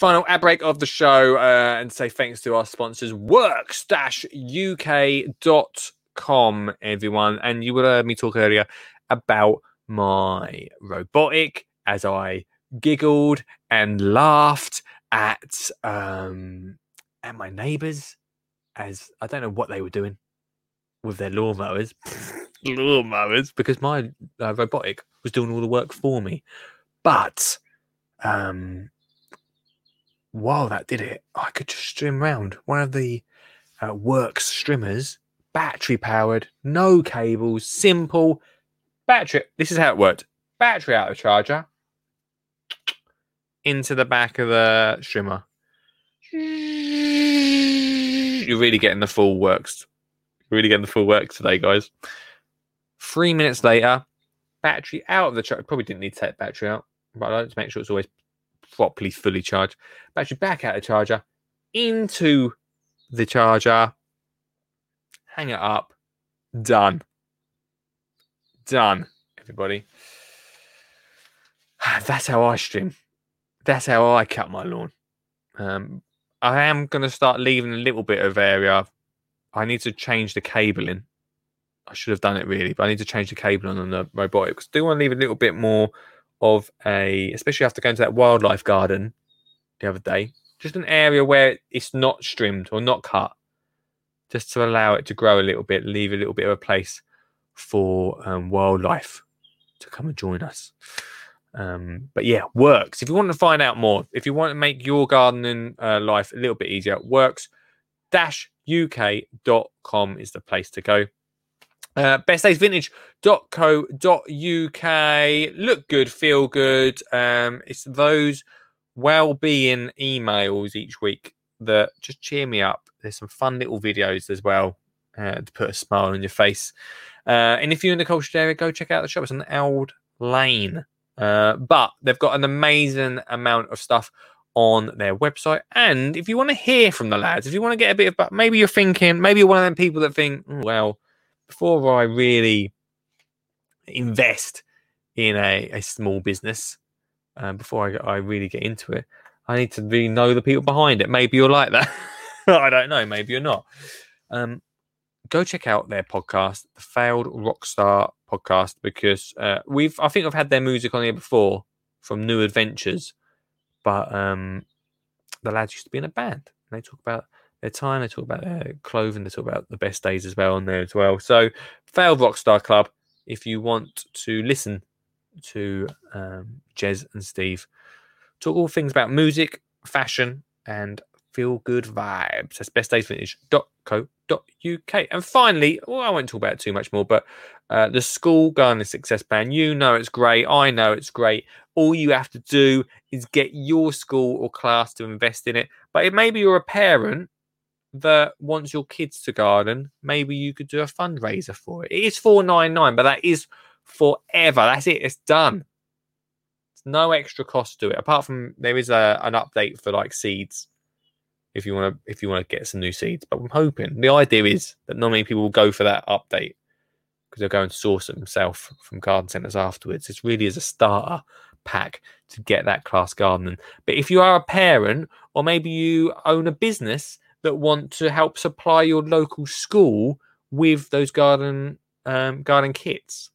Final ad break of the show uh, and say thanks to our sponsors, worx-uk.com, everyone. And you would have heard me talk earlier about my robotic as I giggled and laughed at um at my neighbors as I don't know what they were doing with their lawnmowers. lawnmowers because my uh, robotic was doing all the work for me. But um while that did it, I could just strim round one of the uh, Worx strimmers, battery powered, no cables, simple battery. This is how it worked: battery out of charger into the back of the strimmer. You're really getting the full works. You're really getting the full works today, guys. Three minutes later, battery out of the charger. Probably didn't need to take battery out, but I like to make sure it's always properly fully charged. Battery back out of the charger, into the charger, hang it up, done. Done, everybody. That's how I stream. That's how I cut my lawn. Um, I am going to start leaving a little bit of area. I need to change the cabling. I should have done it really, but I need to change the cabling on the robotic. robotics. Do want to leave a little bit more of a, especially after going to that wildlife garden the other day, just an area where it's not trimmed or not cut, just to allow it to grow a little bit, leave a little bit of a place for um, wildlife to come and join us. Um, but yeah, Worx. If you want to find out more, if you want to make your gardening uh, life a little bit easier, worx dash uk.com is the place to go. Uh, bestdaysvintage.co.uk. Look good, feel good. Um, it's those well-being emails each week that just cheer me up. There's some fun little videos as well uh, to put a smile on your face. Uh, and if you're in the Colchester area, go check out the shop. It's on Eld Lane. Uh, but they've got an amazing amount of stuff on their website. And if you want to hear from the lads, if you want to get a bit of, maybe you're thinking, maybe you're one of them people that think, "Mm, well, before I really invest in a, a small business, um, before I, I really get into it, I need to really know the people behind it. Maybe you're like that. I don't know. Maybe you're not. Um, go check out their podcast, the Failed Rockstar podcast, because uh, we've I think I've had their music on here before from New Adventures, but um, the lads used to be in a band. And they talk about their time, they talk about their clothing, they talk about the best days as well on there as well. So Failed Rockstar Club, if you want to listen to um, Jez and Steve talk all things about music, fashion, and feel good vibes. That's bestdaysvintage.co.uk. And finally, well, I won't talk about it too much more, but uh, the school gardening success plan. You know it's great. I know it's great. All you have to do is get your school or class to invest in it. But maybe you're a parent that wants your kids to garden. Maybe you could do a fundraiser for it. It is four nine nine, but that is forever. That's it. It's done. It's no extra cost to it apart from there is a an update for like seeds if you want to if you want to get some new seeds. But I'm hoping the idea is that not many people will go for that update because they'll go and source it themselves from garden centres afterwards. It's really as a starter pack to get that class gardening. But if you are a parent or maybe you own a business that want to help supply your local school with those garden um, garden kits,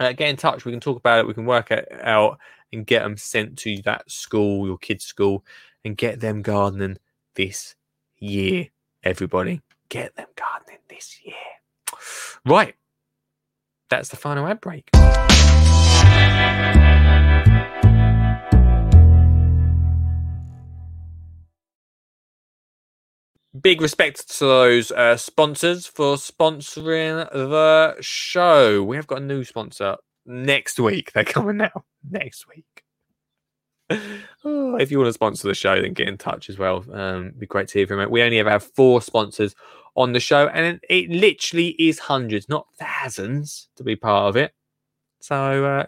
uh, get in touch. We can talk about it. We can work it out and get them sent to that school, your kids' school, and get them gardening this year. Everybody, get them gardening this year. Right. That's the final ad break. Big respect to those uh, sponsors for sponsoring the show. We have got a new sponsor next week. They're coming now next week. Oh, if you want to sponsor the show, then get in touch as well. Um, be great to hear from it. We only ever have four sponsors on the show, and it, it literally is hundreds, not thousands, to be part of it. So uh,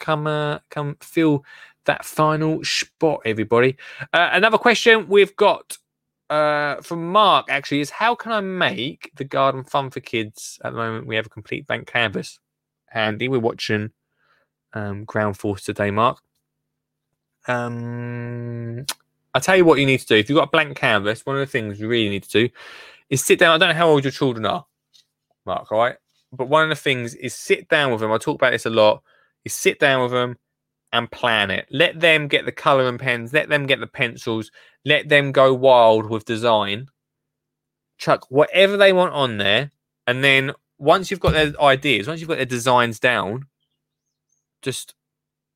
come, uh, come fill that final spot, everybody. Uh, another question we've got uh, from Mark actually is how can I make the garden fun for kids? At the moment, we have a complete blank canvas. Andy, we're watching um, Ground Force today, Mark. Um, I'll tell you what you need to do. If you've got a blank canvas, one of the things you really need to do is sit down. I don't know how old your children are, Mark, all right? But one of the things is sit down with them. I talk about this a lot. Is sit down with them and plan it. Let them get the colour and pens. Let them get the pencils. Let them go wild with design. Chuck whatever they want on there. And then once you've got their ideas, once you've got their designs down, just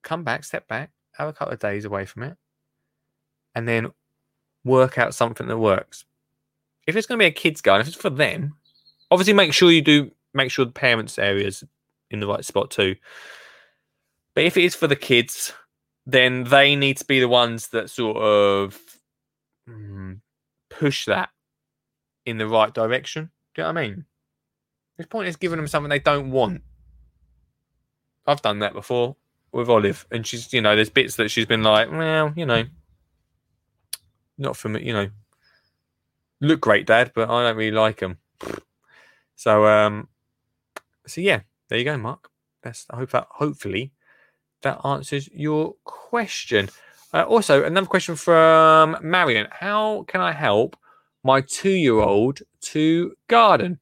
come back, step back, have a couple of days away from it, and then work out something that works. If it's going to be a kids' garden, if it's for them, obviously make sure you do make sure the parents' areas in the right spot too. But if it is for the kids, then they need to be the ones that sort of mm, push that in the right direction. Do you know what I mean? This point is giving them something they don't want. I've done that before with Olive, and she's you know there's bits that she's been like, well, you know, not for me, you know, look great, Dad, but I don't really like them. So um, so yeah, there you go, Mark. That's I hope that hopefully that answers your question. Uh, also, another question from Marion: How can I help my two-year-old to garden?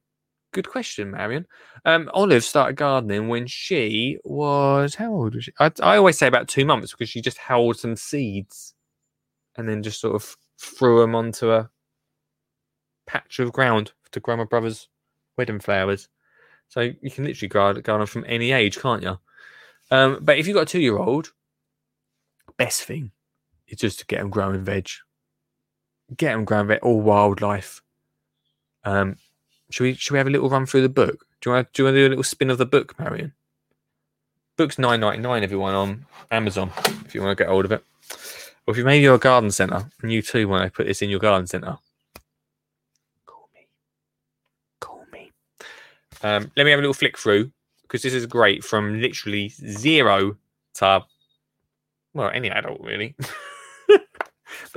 Good question, Marion. Um, Olive started gardening when she was how old was she? I, I always say about two months because she just held some seeds and then just sort of threw them onto a patch of ground to grow my brother's wedding flowers. So you can literally garden, garden from any age, can't you? Um, but if you've got a two-year-old, best thing is just to get them growing veg. Get them growing veg, all wildlife. Um, should we should we have a little run through the book? Do you want to do, you want to do a little spin of the book, Marion? Book's nine ninety nine. Everyone on Amazon if you want to get hold of it. Or if you maybe you're a garden centre and you too want to put this in your garden centre, call me. Call me. Um, let me have a little flick through because this is great from literally zero to well any adult really, but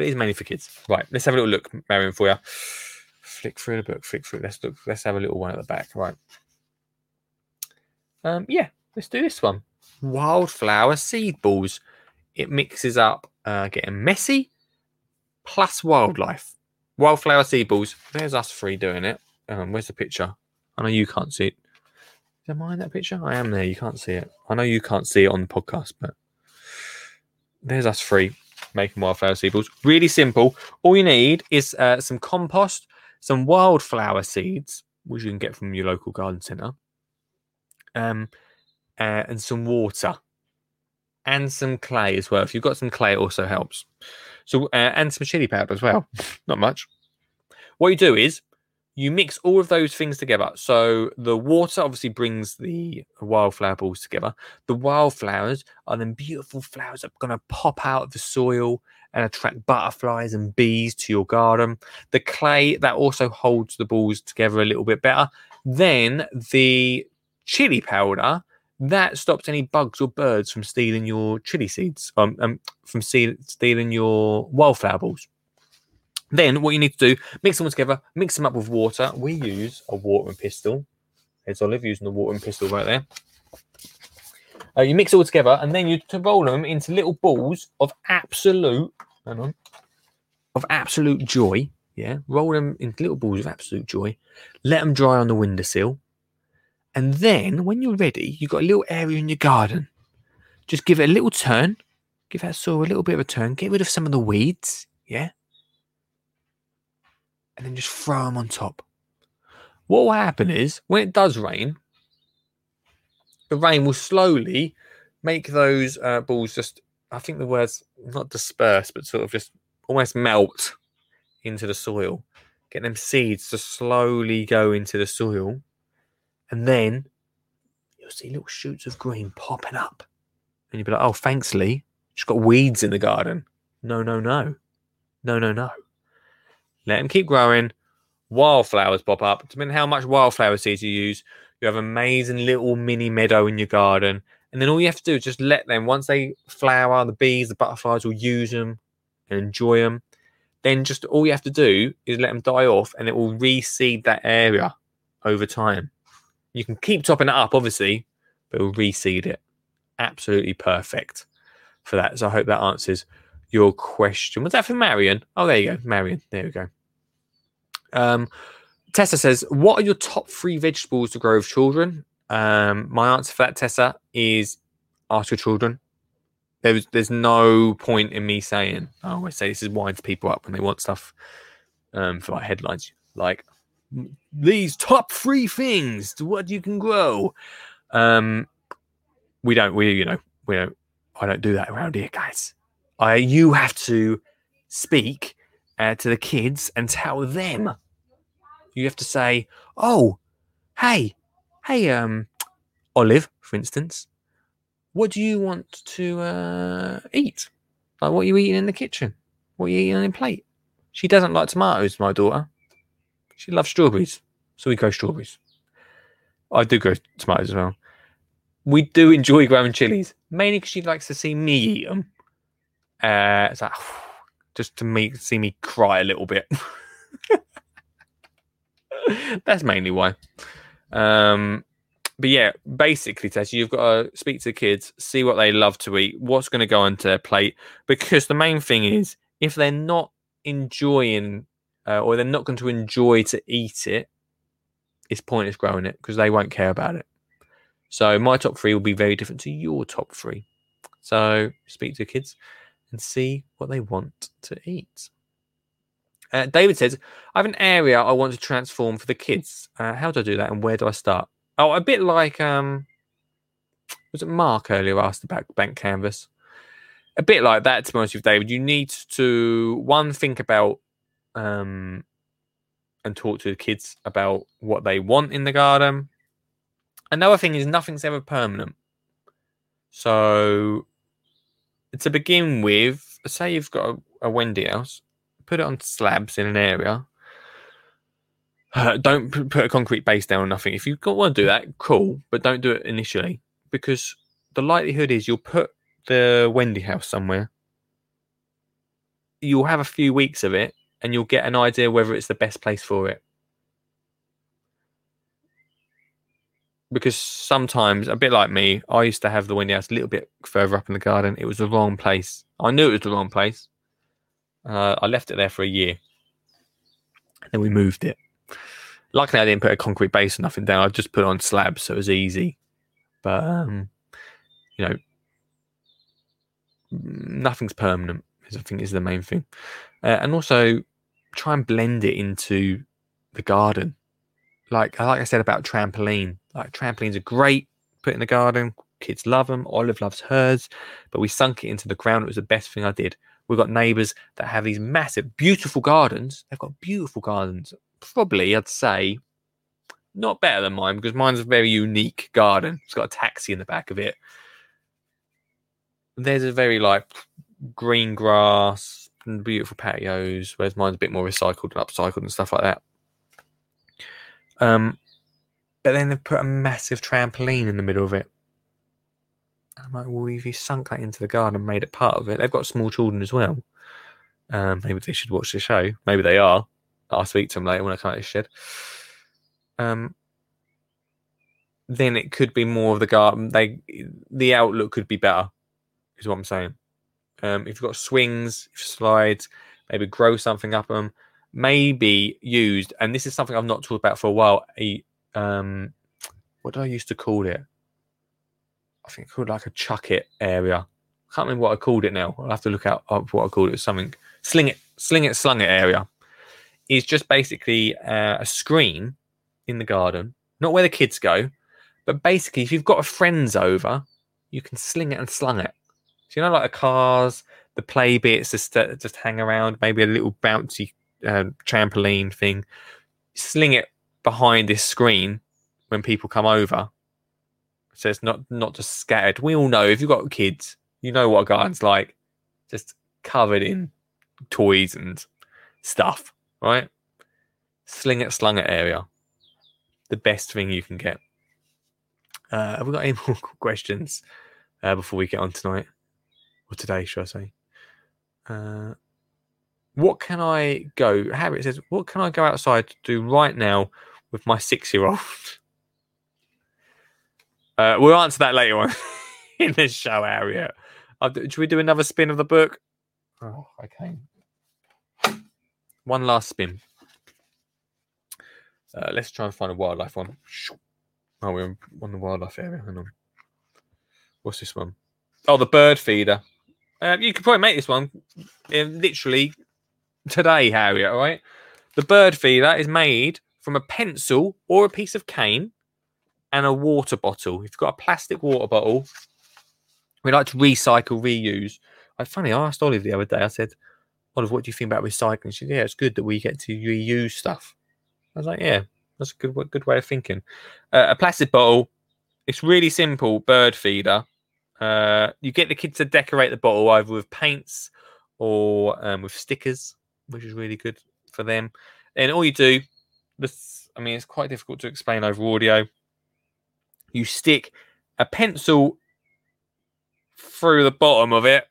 it's mainly for kids. Right, let's have a little look, Marion, for you. Flick through the book. Flick through. Let's look. Let's have a little one at the back. Right. Um, yeah, let's do this one. Wildflower seed balls. It mixes up uh, getting messy plus wildlife. Wildflower seed balls. There's us three doing it. Um, where's the picture? I know you can't see it. Am I in that picture? I am there. You can't see it. I know you can't see it on the podcast, but there's us three making wildflower seed balls. Really simple. All you need is uh, some compost, some wildflower seeds, which you can get from your local garden centre, um, uh, and some water and some clay as well. If you've got some clay, it also helps. So, uh, and some chili powder as well. Not much. What you do is you mix all of those things together. So the water obviously brings the wildflower balls together. The wildflowers are then beautiful flowers that are going to pop out of the soil and attract butterflies and bees to your garden. The clay that also holds the balls together a little bit better. Then the chili powder that stops any bugs or birds from stealing your chili seeds, um, um from steal- stealing your wildflower balls. Then what you need to do, mix them all together, mix them up with water. We use a watering pistol. There's Olive using the watering pistol right there. Uh, you mix it all together and then you roll them into little balls of absolute, hang on, of absolute joy. Yeah, roll them into little balls of absolute joy. Let them dry on the windowsill. And then when you're ready, you've got a little area in your garden. Just give it a little turn. Give that soil a little bit of a turn. Get rid of some of the weeds. Yeah and then just throw them on top. What will happen is when it does rain, the rain will slowly make those uh, balls just, I think the word's not disperse, but sort of just almost melt into the soil. Get them seeds to slowly go into the soil. And then you'll see little shoots of green popping up. And you'll be like, oh, thanks, Lee. She's got weeds in the garden. No, no, no. No, no, no. Let them keep growing. Wildflowers pop up. Depending how much wildflower seeds you use, you have an amazing little mini meadow in your garden. And then all you have to do is just let them, once they flower, the bees, the butterflies will use them and enjoy them. Then just all you have to do is let them die off and it will reseed that area over time. You can keep topping it up, obviously, but it will reseed it. Absolutely perfect for that. So I hope that answers your question. Was that for Marion? Oh, there you go. Marion. There we go. Um, Tessa says, "What are your top three vegetables to grow with children?" Um, my answer for that, Tessa, is ask your children. There's there's no point in me saying. I always say this is winds people up when they want stuff um, for like headlines, like these top three things to what you can grow. Um, we don't. We you know we don't. I don't do that around here, guys. I you have to speak uh, to the kids and tell them. You have to say, "Oh, hey, hey, um, Olive, for instance, what do you want to uh, eat? Like, what are you eating in the kitchen? What are you eating on your plate?" She doesn't like tomatoes, my daughter. She loves strawberries, so we grow strawberries. I do grow tomatoes as well. we do enjoy growing chilies, mainly because she likes to see me eat them. Uh, it's like just to make see me cry a little bit. That's mainly why. Um, but yeah, basically, Tess, you've got to speak to the kids, see what they love to eat, what's going to go onto their plate. Because the main thing is, if they're not enjoying uh, or they're not going to enjoy to eat it, it's pointless growing it because they won't care about it. So my top three will be very different to your top three. So speak to the kids and see what they want to eat. Uh, David says, I have an area I want to transform for the kids. Uh, how do I do that and where do I start? Oh, a bit like um, was it Mark earlier asked about bank canvas? A bit like that, to be honest with David. You need to one think about um, and talk to the kids about what they want in the garden. Another thing is nothing's ever permanent. So to begin with, say you've got a, a Wendy house, put it on slabs in an area. Uh, don't put a concrete base down or nothing. If you want to do that, cool, but don't do it initially because the likelihood is you'll put the Wendy house somewhere. You'll have a few weeks of it and you'll get an idea whether it's the best place for it. Because sometimes, a bit like me, I used to have the Wendy house a little bit further up in the garden. It was the wrong place. I knew it was the wrong place. Uh, I left it there for a year. Then we moved it. Luckily, I didn't put a concrete base or nothing down. I just put on slabs, so it was easy. But um, you know, nothing's permanent. I think is the main thing, uh, and also try and blend it into the garden. Like like I said about trampoline. Like trampolines are great. Put in the garden. Kids love them. Olive loves hers. But we sunk it into the ground. It was the best thing I did. We've got neighbours that have these massive, beautiful gardens. They've got beautiful gardens. Probably, I'd say, not better than mine because mine's a very unique garden. It's got a taxi in the back of it. There's a very like green grass and beautiful patios, whereas mine's a bit more recycled and upcycled and stuff like that. Um, but then they've put a massive trampoline in the middle of it. I'm like, well, if you sunk that into the garden and made it part of it, they've got small children as well. Um, maybe they should watch the show. Maybe they are. I'll speak to them later when I come out of the shed. Um, then it could be more of the garden. They, the outlook could be better, is what I'm saying. Um, if you've got swings, slides, maybe grow something up them. Maybe used, and this is something I've not talked about for a while. A um, what do I used to call it? I think called like a chuck it area. I can't remember what I called it now. I'll have to look out up what I called it. something sling it, sling it, slung it area. Is just basically uh, a screen in the garden, not where the kids go, but basically if you've got a friends over, you can sling it and slung it. So you know, like the cars, the play bits, just uh, just hang around. Maybe a little bouncy uh, trampoline thing. Sling it behind this screen when people come over so it's not not just scattered. We all know if you've got kids, you know what a garden's like, just covered in toys and stuff, right? Sling it, slung it area, the best thing you can get. Uh, have we got any more questions uh, before we get on tonight or today? Should I say? Uh, what can I go? Harriet says, "What can I go outside to do right now with my six-year-old?" Uh, we'll answer that later on in this show area. Uh, should we do another spin of the book? Oh, okay. One last spin. Uh, let's try and find a wildlife one. Oh, we're on the wildlife area. Hang on. What's this one? Oh, the bird feeder. Uh, you could probably make this one uh, literally today, Harriet. All right. The bird feeder is made from a pencil or a piece of cane and a water bottle. If you've got a plastic water bottle, we like to recycle, reuse. I funny, I asked Olive the other day. I said, "Olive, what do you think about recycling?" She said, "Yeah, it's good that we get to reuse stuff." I was like, "Yeah, that's a good good way of thinking." Uh, a plastic bottle. It's really simple. Bird feeder. Uh, you get the kids to decorate the bottle either with paints or um, with stickers, which is really good for them. And all you do, this, I mean, it's quite difficult to explain over audio you stick a pencil through the bottom of it,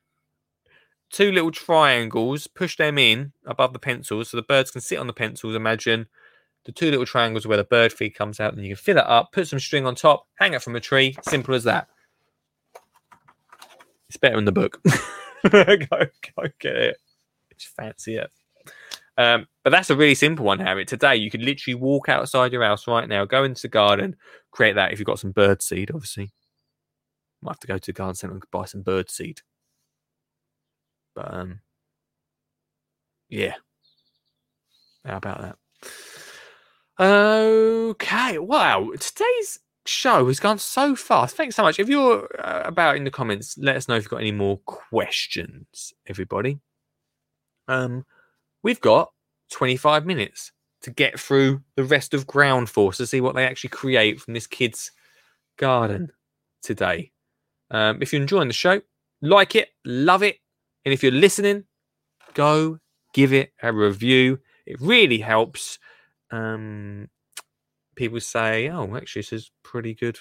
two little triangles, push them in above the pencils so the birds can sit on the pencils. Imagine the two little triangles where the bird feed comes out, and you can fill it up, put some string on top, hang it from a tree. Simple as that. It's better in the book. go, go get it. Just fancy it. Um, but that's a really simple one, Harriet. Today, you could literally walk outside your house right now, go into the garden, create that. If you've got some bird seed, obviously, might have to go to the garden centre and buy some bird seed. But um, yeah, how about that? Okay, wow. Today's show has gone so fast. Thanks so much. If you're uh, about in the comments, let us know if you've got any more questions, everybody. Um, we've got 25 minutes to get through the rest of Ground Force to see what they actually create from this kid's garden today. Um, if you're enjoying the show, like it, love it, and if you're listening, go give it a review. It really helps. Um, people say, "Oh, actually, this is pretty good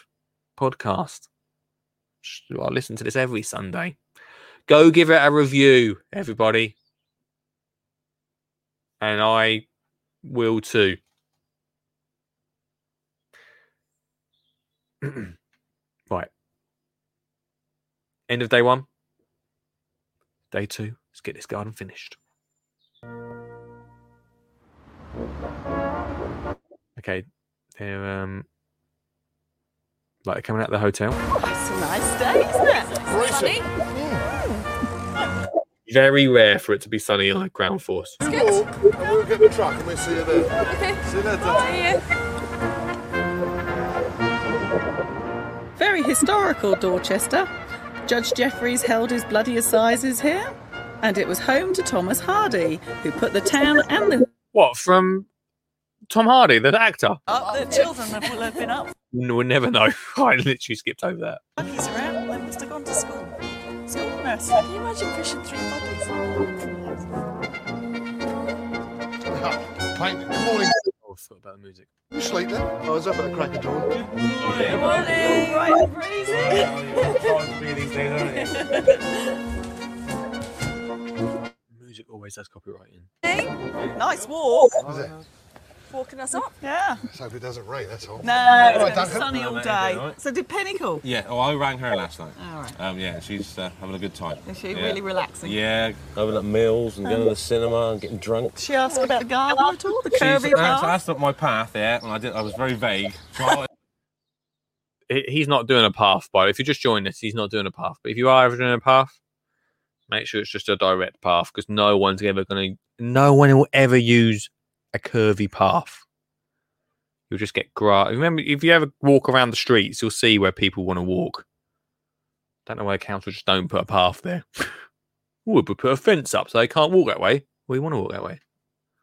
podcast." I listen to this every Sunday. Go give it a review, everybody, and I will too. right. End of day one. Day two. Let's get this garden finished. Okay, they're um like they're coming out of the hotel. It's a nice day, isn't it? Sunny. Very rare for it to be sunny on a ground force. Walk, and we'll get the truck and we'll see you there. Okay. See you later. Very historical, Dorchester. Judge Jeffreys held his bloody assizes here, and it was home to Thomas Hardy, who put the town and the. What from Tom Hardy, the actor? Up the children will have been up. No, We'll never know. I literally skipped over that. Monkeys around, they must have gone to school. School nurse. Can you imagine fishing three bodies? Paint. Good morning. Oh, I thought about the music. You sleep then? I was up at the crack of dawn. Morning, Morning. right, Music always has copyright in. Nice walk. Was it? Walking us up. Yeah. Let's hope it doesn't rain, that's all. No, All it's right, gonna sunny all day. So did Penny call? Yeah, oh, I rang her last night. All right. Um, yeah, she's uh, having a good time. Is she Yeah. really relaxing? Yeah, going at meals and going to the cinema and getting drunk. She asked about the garden at all, the She's curvy asked, path. asked up my path, yeah, and I did. I was very vague. So He's not doing a path, by if you just joined us, he's not doing a path. But if you are ever doing a path, make sure it's just a direct path because no one's ever going to, no one will ever use a curvy path. You'll just get grass. Remember, if you ever walk around the streets, you'll see where people want to walk. Don't know why council just don't put a path there. Ooh, but put a fence up so they can't walk that way. We want to walk that way.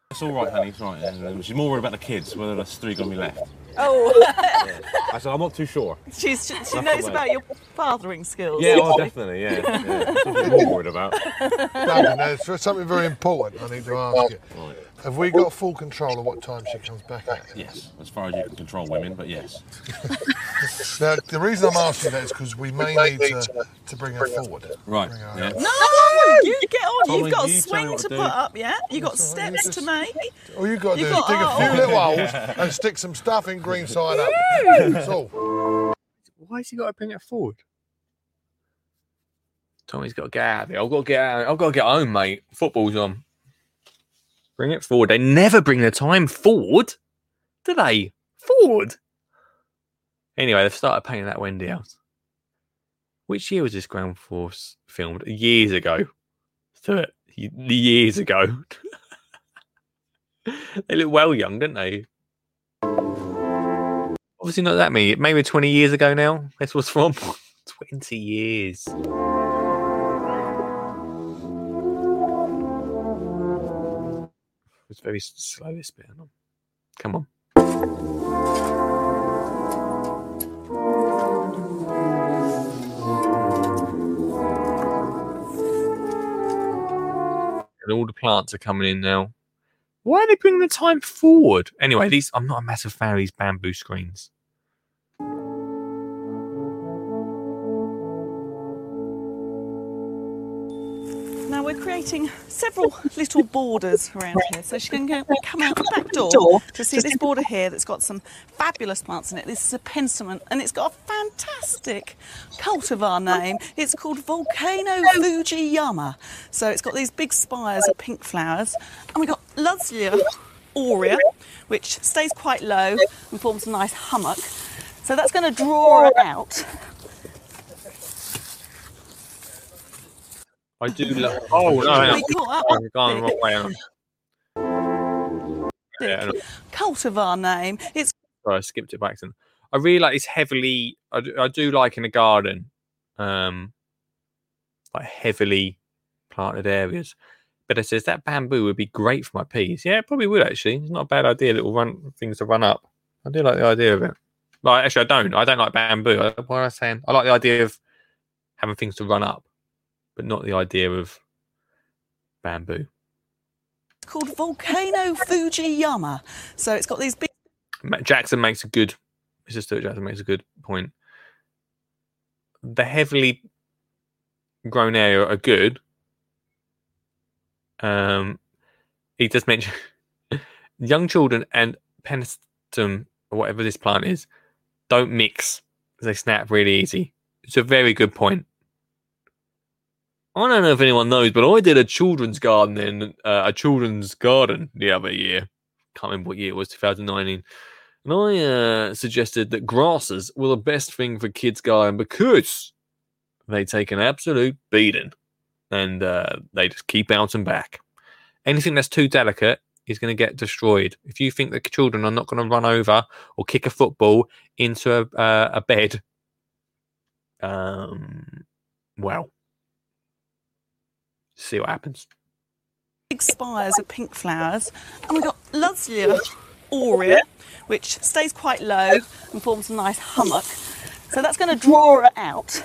it's all right, honey. It's all right. And, um, she's more worried about the kids, whether there's three going to be left. Oh, I said I'm not too sure. she's, she, she That's knows about your fathering skills. Yeah, oh, definitely. Yeah, yeah. That's what she's more worried about. Duncan, there's something very important I need to ask you. Right. Have we got full control of what time she comes back at? Yes, as far as you can control women, but yes. Now, the reason I'm asking that is because we may need to, to bring her forward. Right. Bring her Yeah. up. No, you get on. Tommy, You've got a you tell swing to to put up, yeah? You've got That's steps you to make. All you've got to You've do is dig a oh. few little holes and stick some stuff in green side up. That's all. Why has he got to bring it forward? Tommy's got to get out of there. I've got to get out. I've got to get home, mate. Football's on. Bring it forward. They never bring the time forward, do they? Forward. Anyway, they've started painting that Wendy out. Which year was this Ground Force filmed? Years ago. So it years ago. they look well young, don't they? Obviously not that many. Maybe 20 years ago now. This was from 20 years. Very s- slow this bit. Come on. And all the plants are coming in now. Why are they bringing the time forward? Anyway, these I'm not a massive fan of these bamboo screens. We're creating several little borders around here, so she can go, come out the back door to see this border here that's got some fabulous plants in it. This is a penstemon, and it's got a fantastic cultivar name. It's called Volcano Fujiyama. So it's got these big spires of pink flowers, and we've got Lutzia aurea, which stays quite low and forms a nice hummock. So that's going to draw her out. I do love. Oh no! hang on. We. I've gone the wrong way. hang on. Yeah, no, Cultivar name. It's sorry, I skipped it by accident. I really like this heavily. I do, I do like in a garden, um, like heavily planted areas. But it says that bamboo would be great for my peas. Yeah, it probably would actually. It's not a bad idea. Little run things to run up. I do like the idea of it. Like actually, I don't. I don't like bamboo. I- What am I saying? I like the idea of having things to run up, but not the idea of bamboo. It's called Volcano Fujiyama. So it's got these big Jackson makes a good. Mr. Stuart Jackson makes a good point. The heavily grown area are good. Um, he does mention young children and penistum or whatever this plant is don't mix. They snap really easy. It's a very good point. I don't know if anyone knows, but I did a children's garden in uh, a children's garden the other year. Can't remember what year it was, 2019. And I uh, suggested that grasses were the best thing for kids' garden because they take an absolute beating and uh, they just keep bouncing back. Anything that's too delicate is going to get destroyed. If you think that children are not going to run over or kick a football into a, uh, a bed, um, well, see what happens. big spires of pink flowers, and we've got Lutzia aurea, which stays quite low and forms a nice hummock. So that's going to draw her out.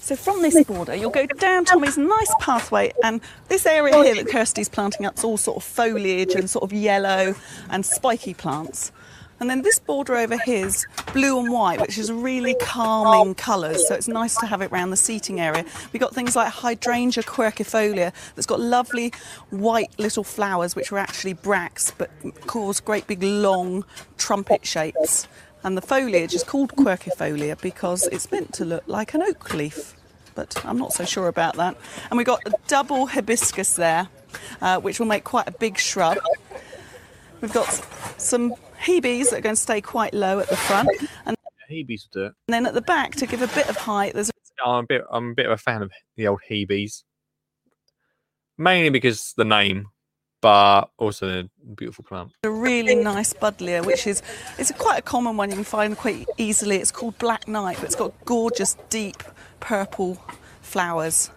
So from this border, you'll go down Tommy's nice pathway, and this area here that Kirsty's planting up is all sort of foliage and sort of yellow and spiky plants. And then this border over here is blue and white, which is really calming colours. So it's nice to have it around the seating area. We've got things like hydrangea quercifolia that's got lovely white little flowers, which are actually bracts but cause great big long trumpet shapes. And the foliage is called quercifolia because it's meant to look like an oak leaf. But I'm not so sure about that. And we've got a double hibiscus there, uh, which will make quite a big shrub. We've got some hebes that are going to stay quite low at the front, and Hebe's will do it. then at the back to give a bit of height, there's oh, I'm a bit. I'm a bit of a fan of the old Hebe's, mainly because the name, but also the beautiful plant. a really nice buddleia, which is it's a quite a common one you can find quite easily. It's called Black Knight, but it's got gorgeous deep purple flowers.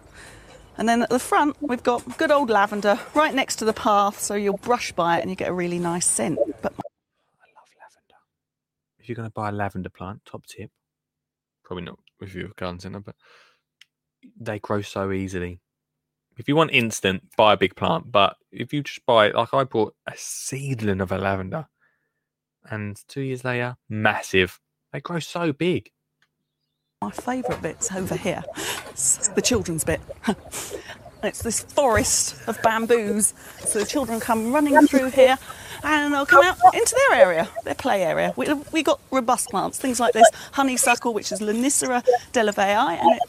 And then at the front, we've got good old lavender right next to the path, so you'll brush by it and you get a really nice scent. But you're going to buy a lavender plant, top tip, probably not if you're a garden centre, but they grow so easily. If you want instant, buy a big plant. But if you just buy, like I bought a seedling of a lavender, and two years later, massive. They grow so big. My favourite bit's over here. It's the children's bit. it's this forest of bamboos. So the children come running through here and they'll come out into their area, their play area. We, we got robust plants, things like this honeysuckle, which is Lonicera delavayi, and it,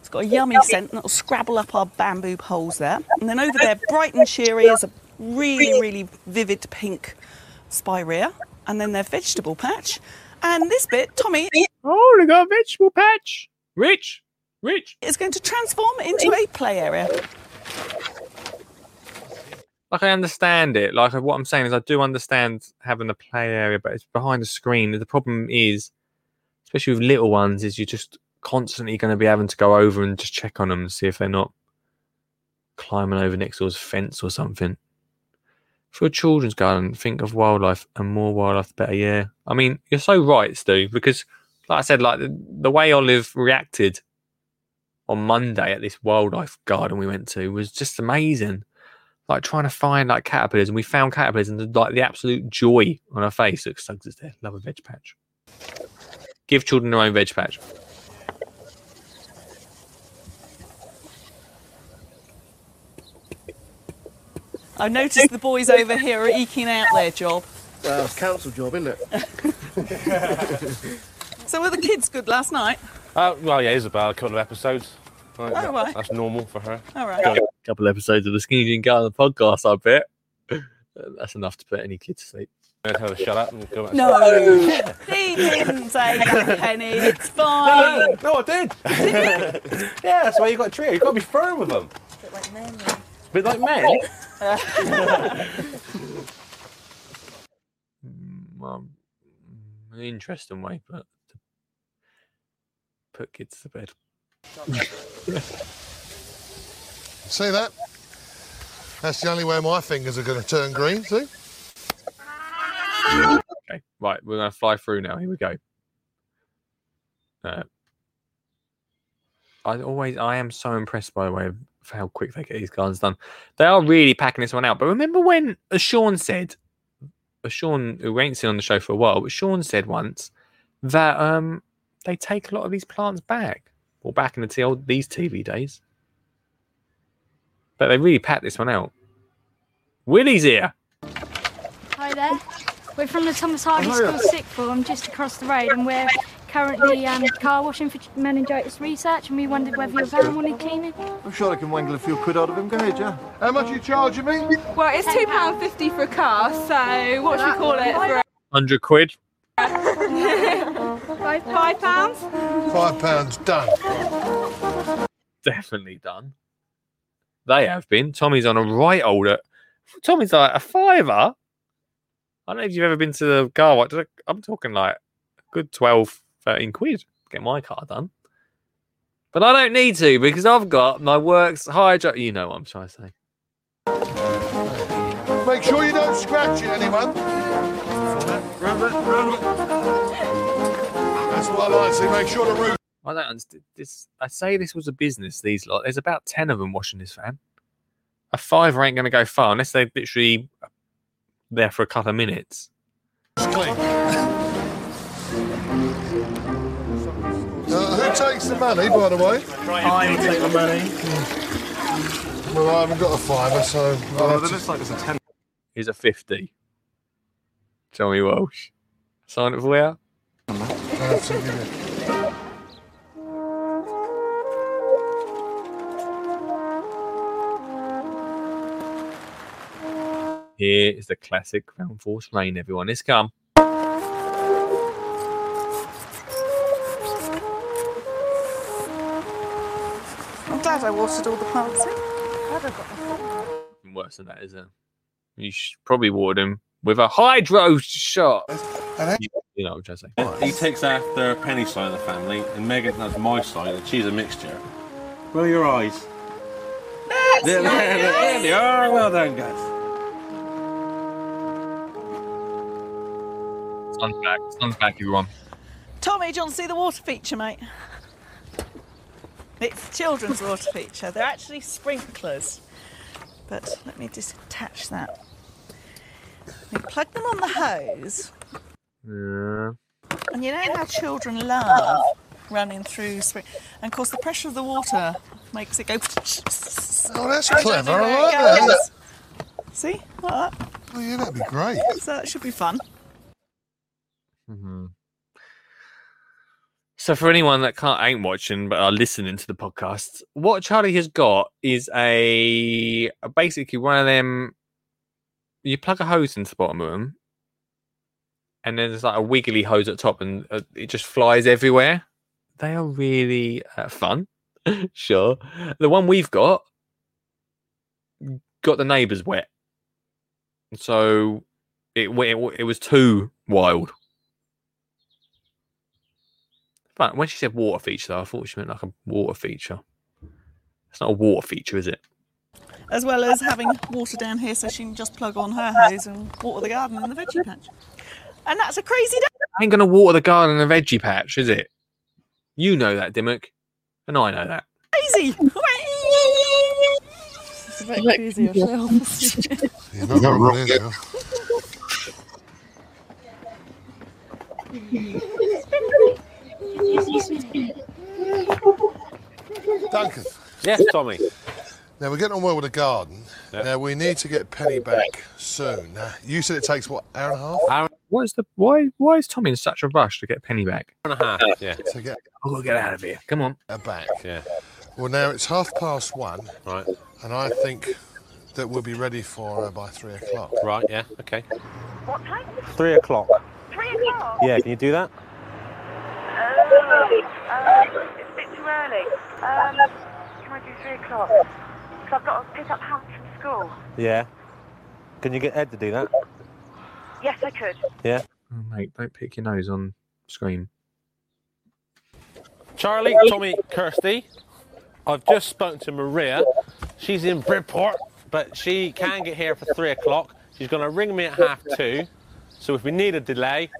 it's got a yummy scent and it'll scrabble up our bamboo poles there. And then over there, bright and cheery, is a really, really vivid pink spirea. And then their vegetable patch. And this bit, Tommy. Oh, they got a vegetable patch. Rich, rich. Is going to transform into a play area. like I understand it. Like what I'm saying is, I do understand having a play area, but it's behind the screen. The problem is, especially with little ones, is you're just constantly going to be having to go over and just check on them and see if they're not climbing over next door's fence or something. For a children's garden, think of wildlife and more wildlife, the better. Yeah, I mean, you're so right, Stu. Because, like I said, like the, the way Olive reacted on Monday at this wildlife garden we went to was just amazing like trying to find like caterpillars, and we found caterpillars, and like the absolute joy on her face. Look, Suggs is there. Love a veg patch. Give children their own veg patch. I've noticed the boys over here are eking out their job. Well, it's council job, isn't it? So were the kids good last night? Uh, well, yeah, Isabel, a couple of episodes. Right, Oh, right. That's normal for her. All right. A couple episodes of the Skinny Jean Gardener podcast, I bet. Uh, that's enough to put any kid to sleep. I'm gonna tell her to shut up and go back. No, he didn't say that, Penny. It's fine. No, I did. yeah, that's why you got a trio. You've got to be firm with them. A Bit like men. Well, an interesting way, but to put kids to bed. See that? That's the only way my fingers are going to turn green. See? Okay, right, we're going to fly through now. Here we go. Uh, I always, I am so impressed by the way of how quick they get these gardens done. They are really packing this one out. But remember when, as Sean said, as Sean, who ain't seen on the show for a while, but Sean said once that um they take a lot of these plants back, or back in the t- old these TV days. But they really packed this one out. Willie's here. Hi there. We're from the Thomas Hardy School yeah. Sixth Form, just across the road, and we're currently um, car washing for meningitis research, and we wondered whether your van wanted cleaning. I'm sure I can wangle a few quid out of him. Go ahead, yeah. How much are you charging me? Well, it's two pound fifty for a car, so what should we call it? For Hundred quid. five five pounds. Five pounds done. definitely done. They have been. Tommy's on a right older. Uh, Tommy's like a fiver. I don't know if you've ever been to the car wash. I'm talking like a good 12, 13 quid get my car done. But I don't need to because I've got my Worx hydro. You know what I'm trying to say. Make sure you don't scratch it, anyone. That's what I like to see. Make sure the roof. I don't understand this. I say this was a business. These lot. There's about ten of them washing this van. A fiver ain't going to go far unless they're literally there for a couple of minutes. Uh, who takes the money, by the way? I take the money. Well, I haven't got a fiver, so. I'll Oh, that looks like it's a ten. Here's a fifty. Tommy Walsh. Sign it for you. I'll have to give it. Here is the classic ground force rain, everyone. It's come. I'm glad I watered all the plants in. Even Worse than that, isn't it? You sh- probably watered them with a Hydroshot. You, you know what I'm trying to say. He takes after Penny's side of the family, and Megan has my side, and she's a mixture. Roll your eyes. There, there, there, there they are. Well done, guys. Sun's back. Sun's back, everyone. Tommy, do you want to see the water feature, mate? It's children's water feature. They're actually sprinklers. But let me just attach that. You plug them on the hose, Yeah. and you know how children love running through spring. And of course, the pressure of the water makes it go. Oh, that's clever. I like that. See? Like that. Oh, yeah, that'd be great. So that should be fun. hmm So for anyone that can't ain't watching but are listening to the podcast, what Charlie has got is a basically one of them. You plug a hose into the bottom of them, and then there's like a wiggly hose at top, and uh, it just flies everywhere. They are really uh, fun. sure, the one we've got got the neighbours wet, so it it, it was too wild. But when she said water feature, though, I thought she meant like a water feature. It's not a water feature, is it? As well as having water down here so she can just plug on her hose and water the garden and the veggie patch and that's a crazy day. I ain't going to water the garden and veggie patch, is it? You know that, Dimmock, and I know that. Crazy. it's a bit crazy yourself. You're not. Duncan. Yes, Tommy. Now we're getting on well with the garden. Now we need to get Penny back soon. You said it takes what hour and a half? Hour What is the why? Why is Tommy in such a rush to get Penny back? Hour and a half. Yeah. to get I've got to get out of here. Come on. her back. Yeah. Well, now it's half past one, Right. and I think that we'll be ready for her by three o'clock. Right. Yeah. Okay. What time? Three o'clock. Three o'clock? Yeah. Can you do that? Oh, uh, it's a bit too early. Um, can I do three o'clock? Because I've got to pick up Hans from school. Yeah. Can you get Ed to do that? Yes, I could. Yeah. Oh, mate, don't pick your nose on screen. Charlie, Tommy, Kirsty. I've just spoken to Maria. She's in Bridport, but she can get here for three o'clock. She's going to ring me at half two. So if we need a delay,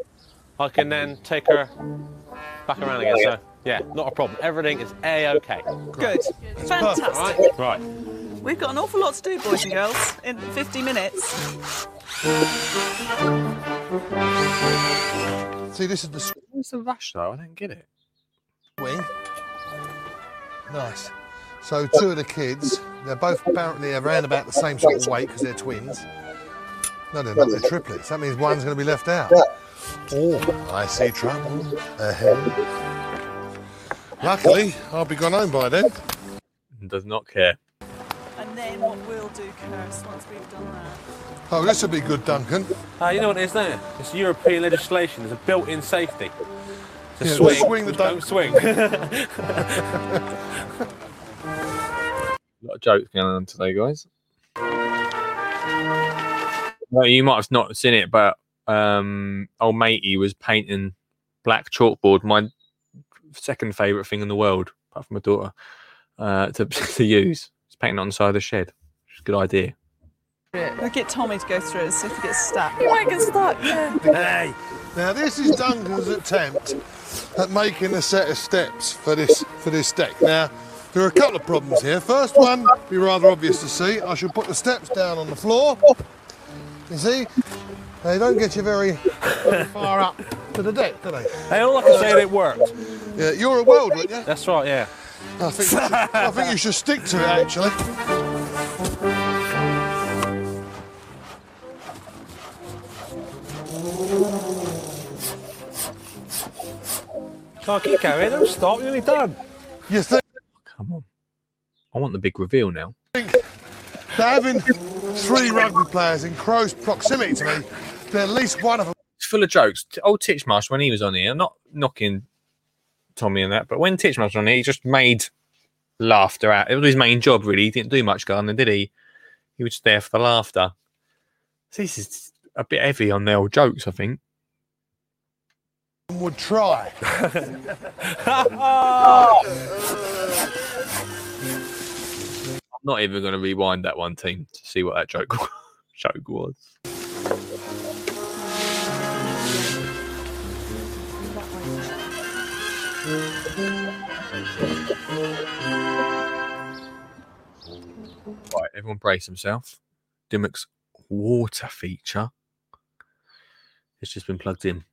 I can then take her back around again. So yeah, not a problem. Everything is a okay. Good. Fantastic. Right. Right. We've got an awful lot to do, boys and girls, in 50 minutes. See, this is the Where's the rush though? I don't get it. swing. Nice. So two of the kids, they're both apparently around about the same sort of weight because they're twins. No, they're not. They're triplets. That means one's going to be left out. Oh, I see trouble ahead. Luckily, I'll be gone home by then. Does not care. And then what we'll do, Kirst, once we've done that. Oh, this will be good, Duncan. Uh, you know what it is, don't you? It's European legislation. There's a built-in safety. To Yeah, swing, swing the don't swing. A lot of jokes going on today, guys. Well, you might have not seen it, but um, old matey was painting black chalkboard. My second favourite thing in the world, apart from my daughter, uh, to, to use. It's painting on the side of the shed. It's a good idea. We'll get Tommy to go through and see if he gets stuck. He might get stuck, yeah. Hey, now this is Duncan's attempt at making a set of steps for this for this deck. Now there are a couple of problems here. First one, be rather obvious to see. I should put the steps down on the floor. You see, they don't get you very, very far up to the deck, do they? hey, all I can say is it worked. Yeah, you're a world, weren't you? That's right. Yeah. I think, you should, I think you should stick to it actually. Can't keep going. Don't stop. You're nearly done. You think Come on. I want the big reveal now. that having three rugby players in close proximity to me, that at least one of them It's full of jokes. T- Old Titchmarsh, when he was on here, I'm not knocking Tommy and that, but when Titchmarsh was on it, he just made laughter out. It was his main job, really. He didn't do much gardening, did he? He was just there for the laughter. So this is a bit heavy on the old jokes, I think. would try. I'm not even going to rewind that one team to see what that joke joke was. Right, everyone brace himself. Dimmock's water feature has just been plugged in.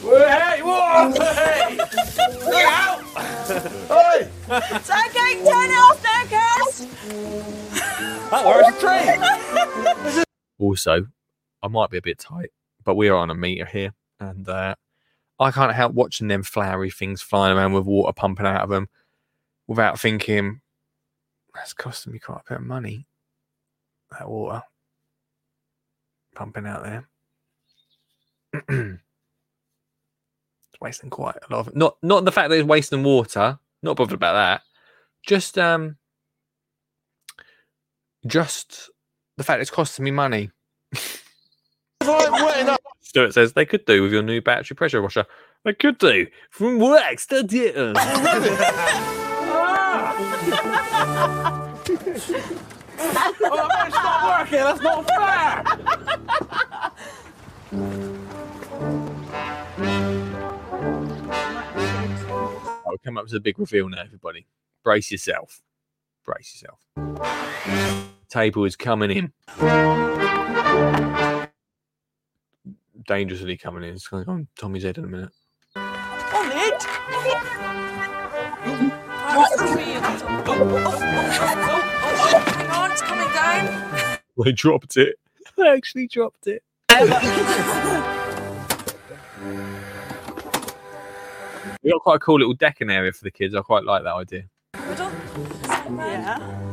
Hey, whoa! Hey! Look out! Hey! It's okay, turn it off now, Kirst. That works a treat. Also, I might be a bit tight, but we are on a meter here, and uh, I can't help watching them flowery things flying around with water pumping out of them without thinking that's costing me quite a bit of money. That water pumping out there. it's wasting quite a lot of not not the fact that it's wasting water, not bothered about that. Just um just the fact it's costing me money. Stuart says they could do with your new battery pressure washer. They could do from wax to dinner. Uh, ah! oh, man, not working. That's not fair. I'll come up to the big reveal now, everybody. Brace yourself. Brace yourself. Table is coming in. Dangerously coming in. It's going to go on Tommy's head in a minute. On the Right, the tree at the top. Hang on, it's coming down. They dropped it. They actually dropped it. We got quite a cool little decking area for the kids. I quite like that idea. Yeah.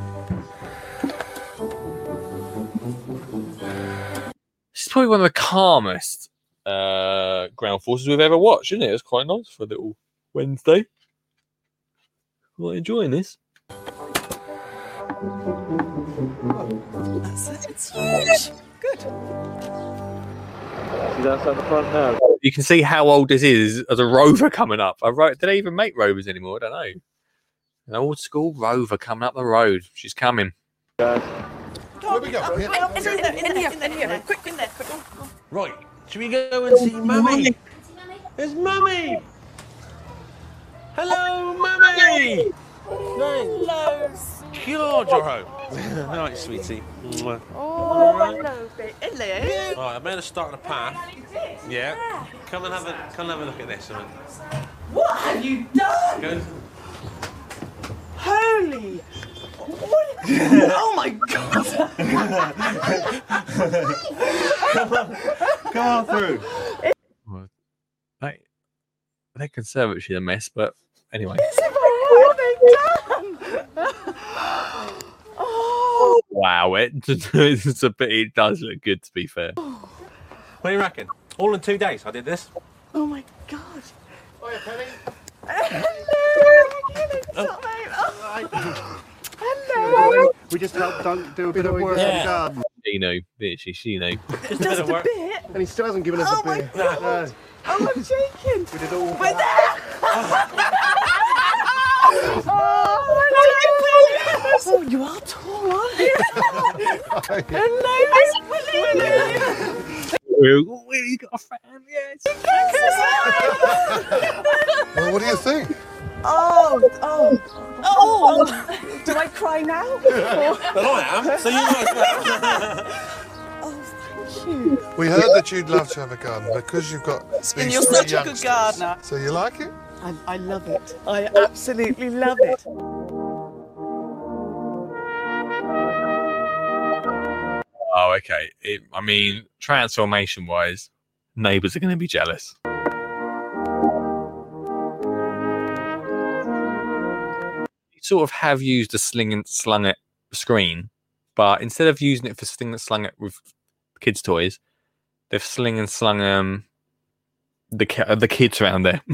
Probably one of the calmest uh, ground forces we've ever watched, isn't it? It's quite nice for a little Wednesday. Quite enjoying this. That's it. It's huge. Good. She's outside the front now. You can see how old this is as a rover coming up. A ro- Do they even make rovers anymore? I don't know. An old school rover coming up the road. She's coming. Where we go? Oh, oh, in there, in there, in there, in there, in there. Quick, in there, quick. Right, should we go and see Mummy? There's Mummy! Hello, Mummy! Hello. God, you're home. Right, sweetie. Mwah. Oh, hello, babe. Hello. Right, I made a start on the path. Yeah. Come and have a come and have a look at this. What have you done? Go. Holy. What? oh my god. Come on through. They, they're conservatory a mess, but anyway. what have they done? oh. Wow, it, it's a bit, it does look good to be fair. What do you reckon? All in two days I did this. Oh my god. Oh, Hiya, Penny. Hello. Hello. We just helped Dunk do a bit of work in Yeah. the garden. She knew, didn't she? She knew. Just a bit. And he still hasn't given us Oh a my beer. God. No. Oh, I'm shaking. We did all. We're there. oh, oh, you are tall, aren't you? Hello, Oh, you got a fan, yes. Well, what do you think? Oh, oh, oh, oh. Do I cry now? Well, I am, so you might as well. Oh, thank you. We heard that you'd love to have a garden because you've got these And you're three such a good gardener. So you like it? I, I love it. I absolutely love it. Oh, okay. It, I mean, transformation wise, neighbours are going to be jealous. Sort of have used a sling and slung it screen, but instead of using it for sling and slung it with kids' toys, they've sling and slung um the the kids around there.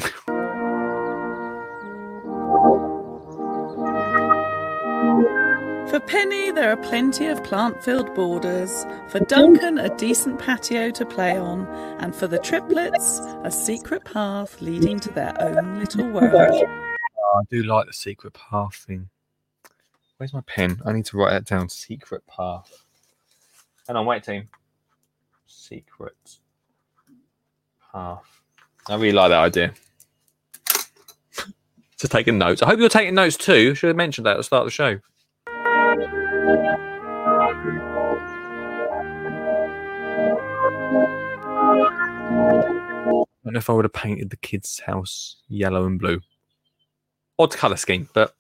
For Penny, there are plenty of plant filled borders. For Duncan, a decent patio to play on. And for the triplets, a secret path leading to their own little world. Oh, I do like the secret path thing. Where's my pen? I need to write that down. Secret path. Hang on, wait, team. Secret path. I really like that idea. Just taking notes. I hope you're taking notes too. Should have mentioned that at the start of the show. I don't know if I would have painted the kids' house yellow and blue. Odd colour scheme, but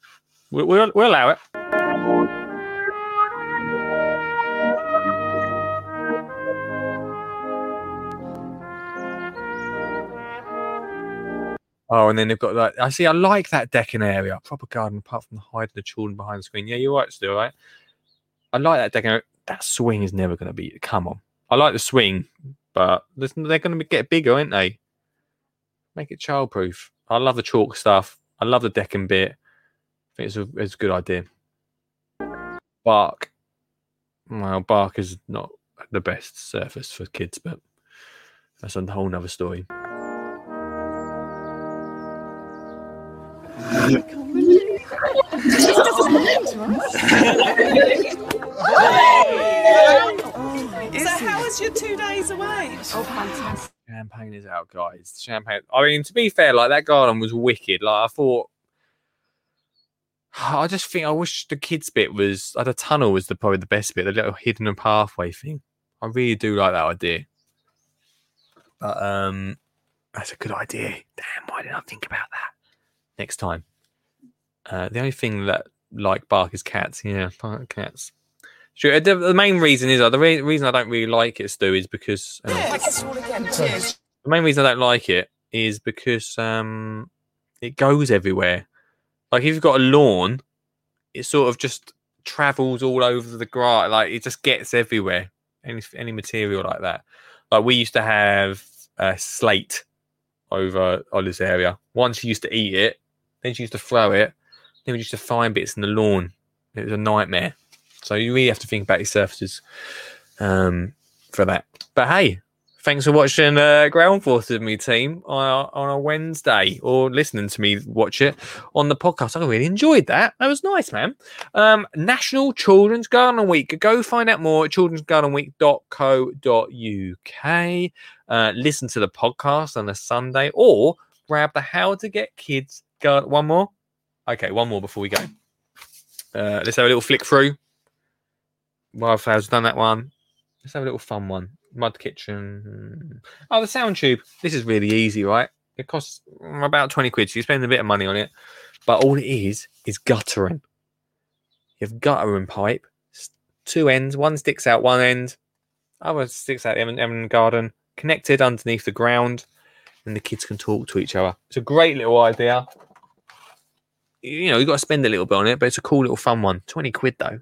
we'll, we'll, we'll allow it. Oh, and then they've got that. I see. I like that decking area, proper garden. Apart from the hiding the children behind the screen. Yeah, you're right, still right. I like that decking. area. That swing is never going to be. Come on, I like the swing, but they're going to get bigger, aren't they? Make it childproof. I love the chalk stuff. I love the decking bit. I think it's a, it's a good idea. Bark. Well, bark is not the best surface for kids, but that's a whole nother story. So, how was your two days away? Oh, fantastic. Champagne is out, guys. Champagne. I mean, to be fair, like that garden was wicked. Like I thought. I just think I wish the kids bit was uh, the tunnel was the probably the best bit, the little hidden pathway thing. I really do like that idea. But um, That's a good idea. Damn, why didn't I think about that? Next time. Uh, the only thing that like bark is cats. Yeah, cats. Sure. The, the main reason is uh, the re- reason I don't really like it, Stu, is because um, the main reason I don't like it is because um, it goes everywhere. Like if you've got a lawn, it sort of just travels all over the grass. Like it just gets everywhere. Any any material like that. Like we used to have a slate over Olive's area. Once she used to eat it, then she used to throw it. Then we used to find bits in the lawn. It was a nightmare. So you really have to think about your surfaces um, for that. But hey, thanks for watching uh, Ground Force with me, team, on a, on a Wednesday or listening to me watch it on the podcast. I really enjoyed that. That was nice, man. Um, National Children's Garden Week. Go find out more at children'sgardenweek.co.uk. Uh, listen to the podcast on a Sunday or grab the How to Get Kids Garden. One more? Okay, one more before we go. Uh, let's have a little flick through. Wildflowers done that one. Let's have a little fun one. Mud Kitchen. Oh, the sound tube. This is really easy, right? It costs about 20 quid. So you spend a bit of money on it. But all it is is guttering. You have guttering pipe, two ends. One sticks out one end, other sticks out the garden, connected underneath the ground, and the kids can talk to each other. It's a great little idea. You know, you've got to spend a little bit on it, but it's a cool little fun one. 20 quid though.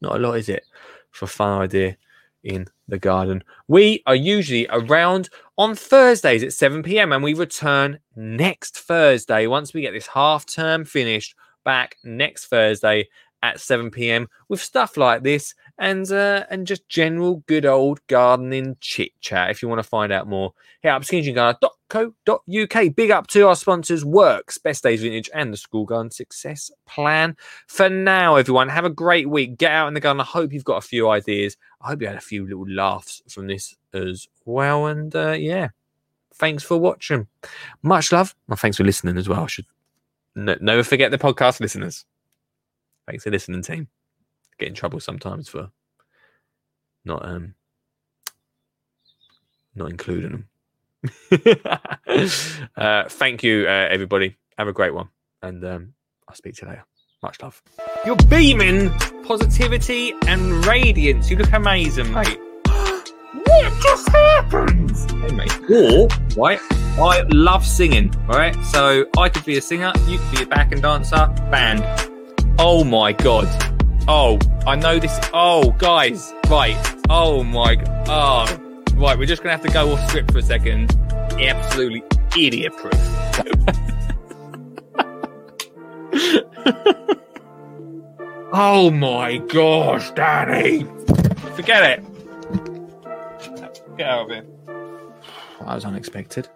Not a lot, is it? For a fun idea in the garden. We are usually around on Thursdays at 7 p.m. and we return next Thursday once we get this half term finished back next Thursday at 7 p.m. with stuff like this and uh, and just general good old gardening chit chat. If you want to find out more, hit up skinnygarden.co.uk. Big up to our sponsors, Worx, Best Days Vintage, and the School Garden Success Plan. For now, everyone, have a great week. Get out in the garden. I hope you've got a few ideas. I hope you had a few little laughs from this as well. And uh, yeah, thanks for watching. Much love. Well, thanks for listening as well. I should never forget the podcast listeners. Thanks for listening, team. Get in trouble sometimes for not um not including them. uh, thank you, uh, everybody. Have a great one, and um, I'll speak to you later. Much love. You're beaming positivity and radiance. You look amazing, mate. what just happened? Hey, mate. Or, right, I love singing, right? So I could be a singer, you could be a back and dancer, band. Oh my god. Oh, I know this. Oh, guys, right. Oh my. Oh, right. We're just gonna have to go off script for a second. Absolutely idiot proof. oh my gosh, Danny! Forget it. Get out of here. That was unexpected.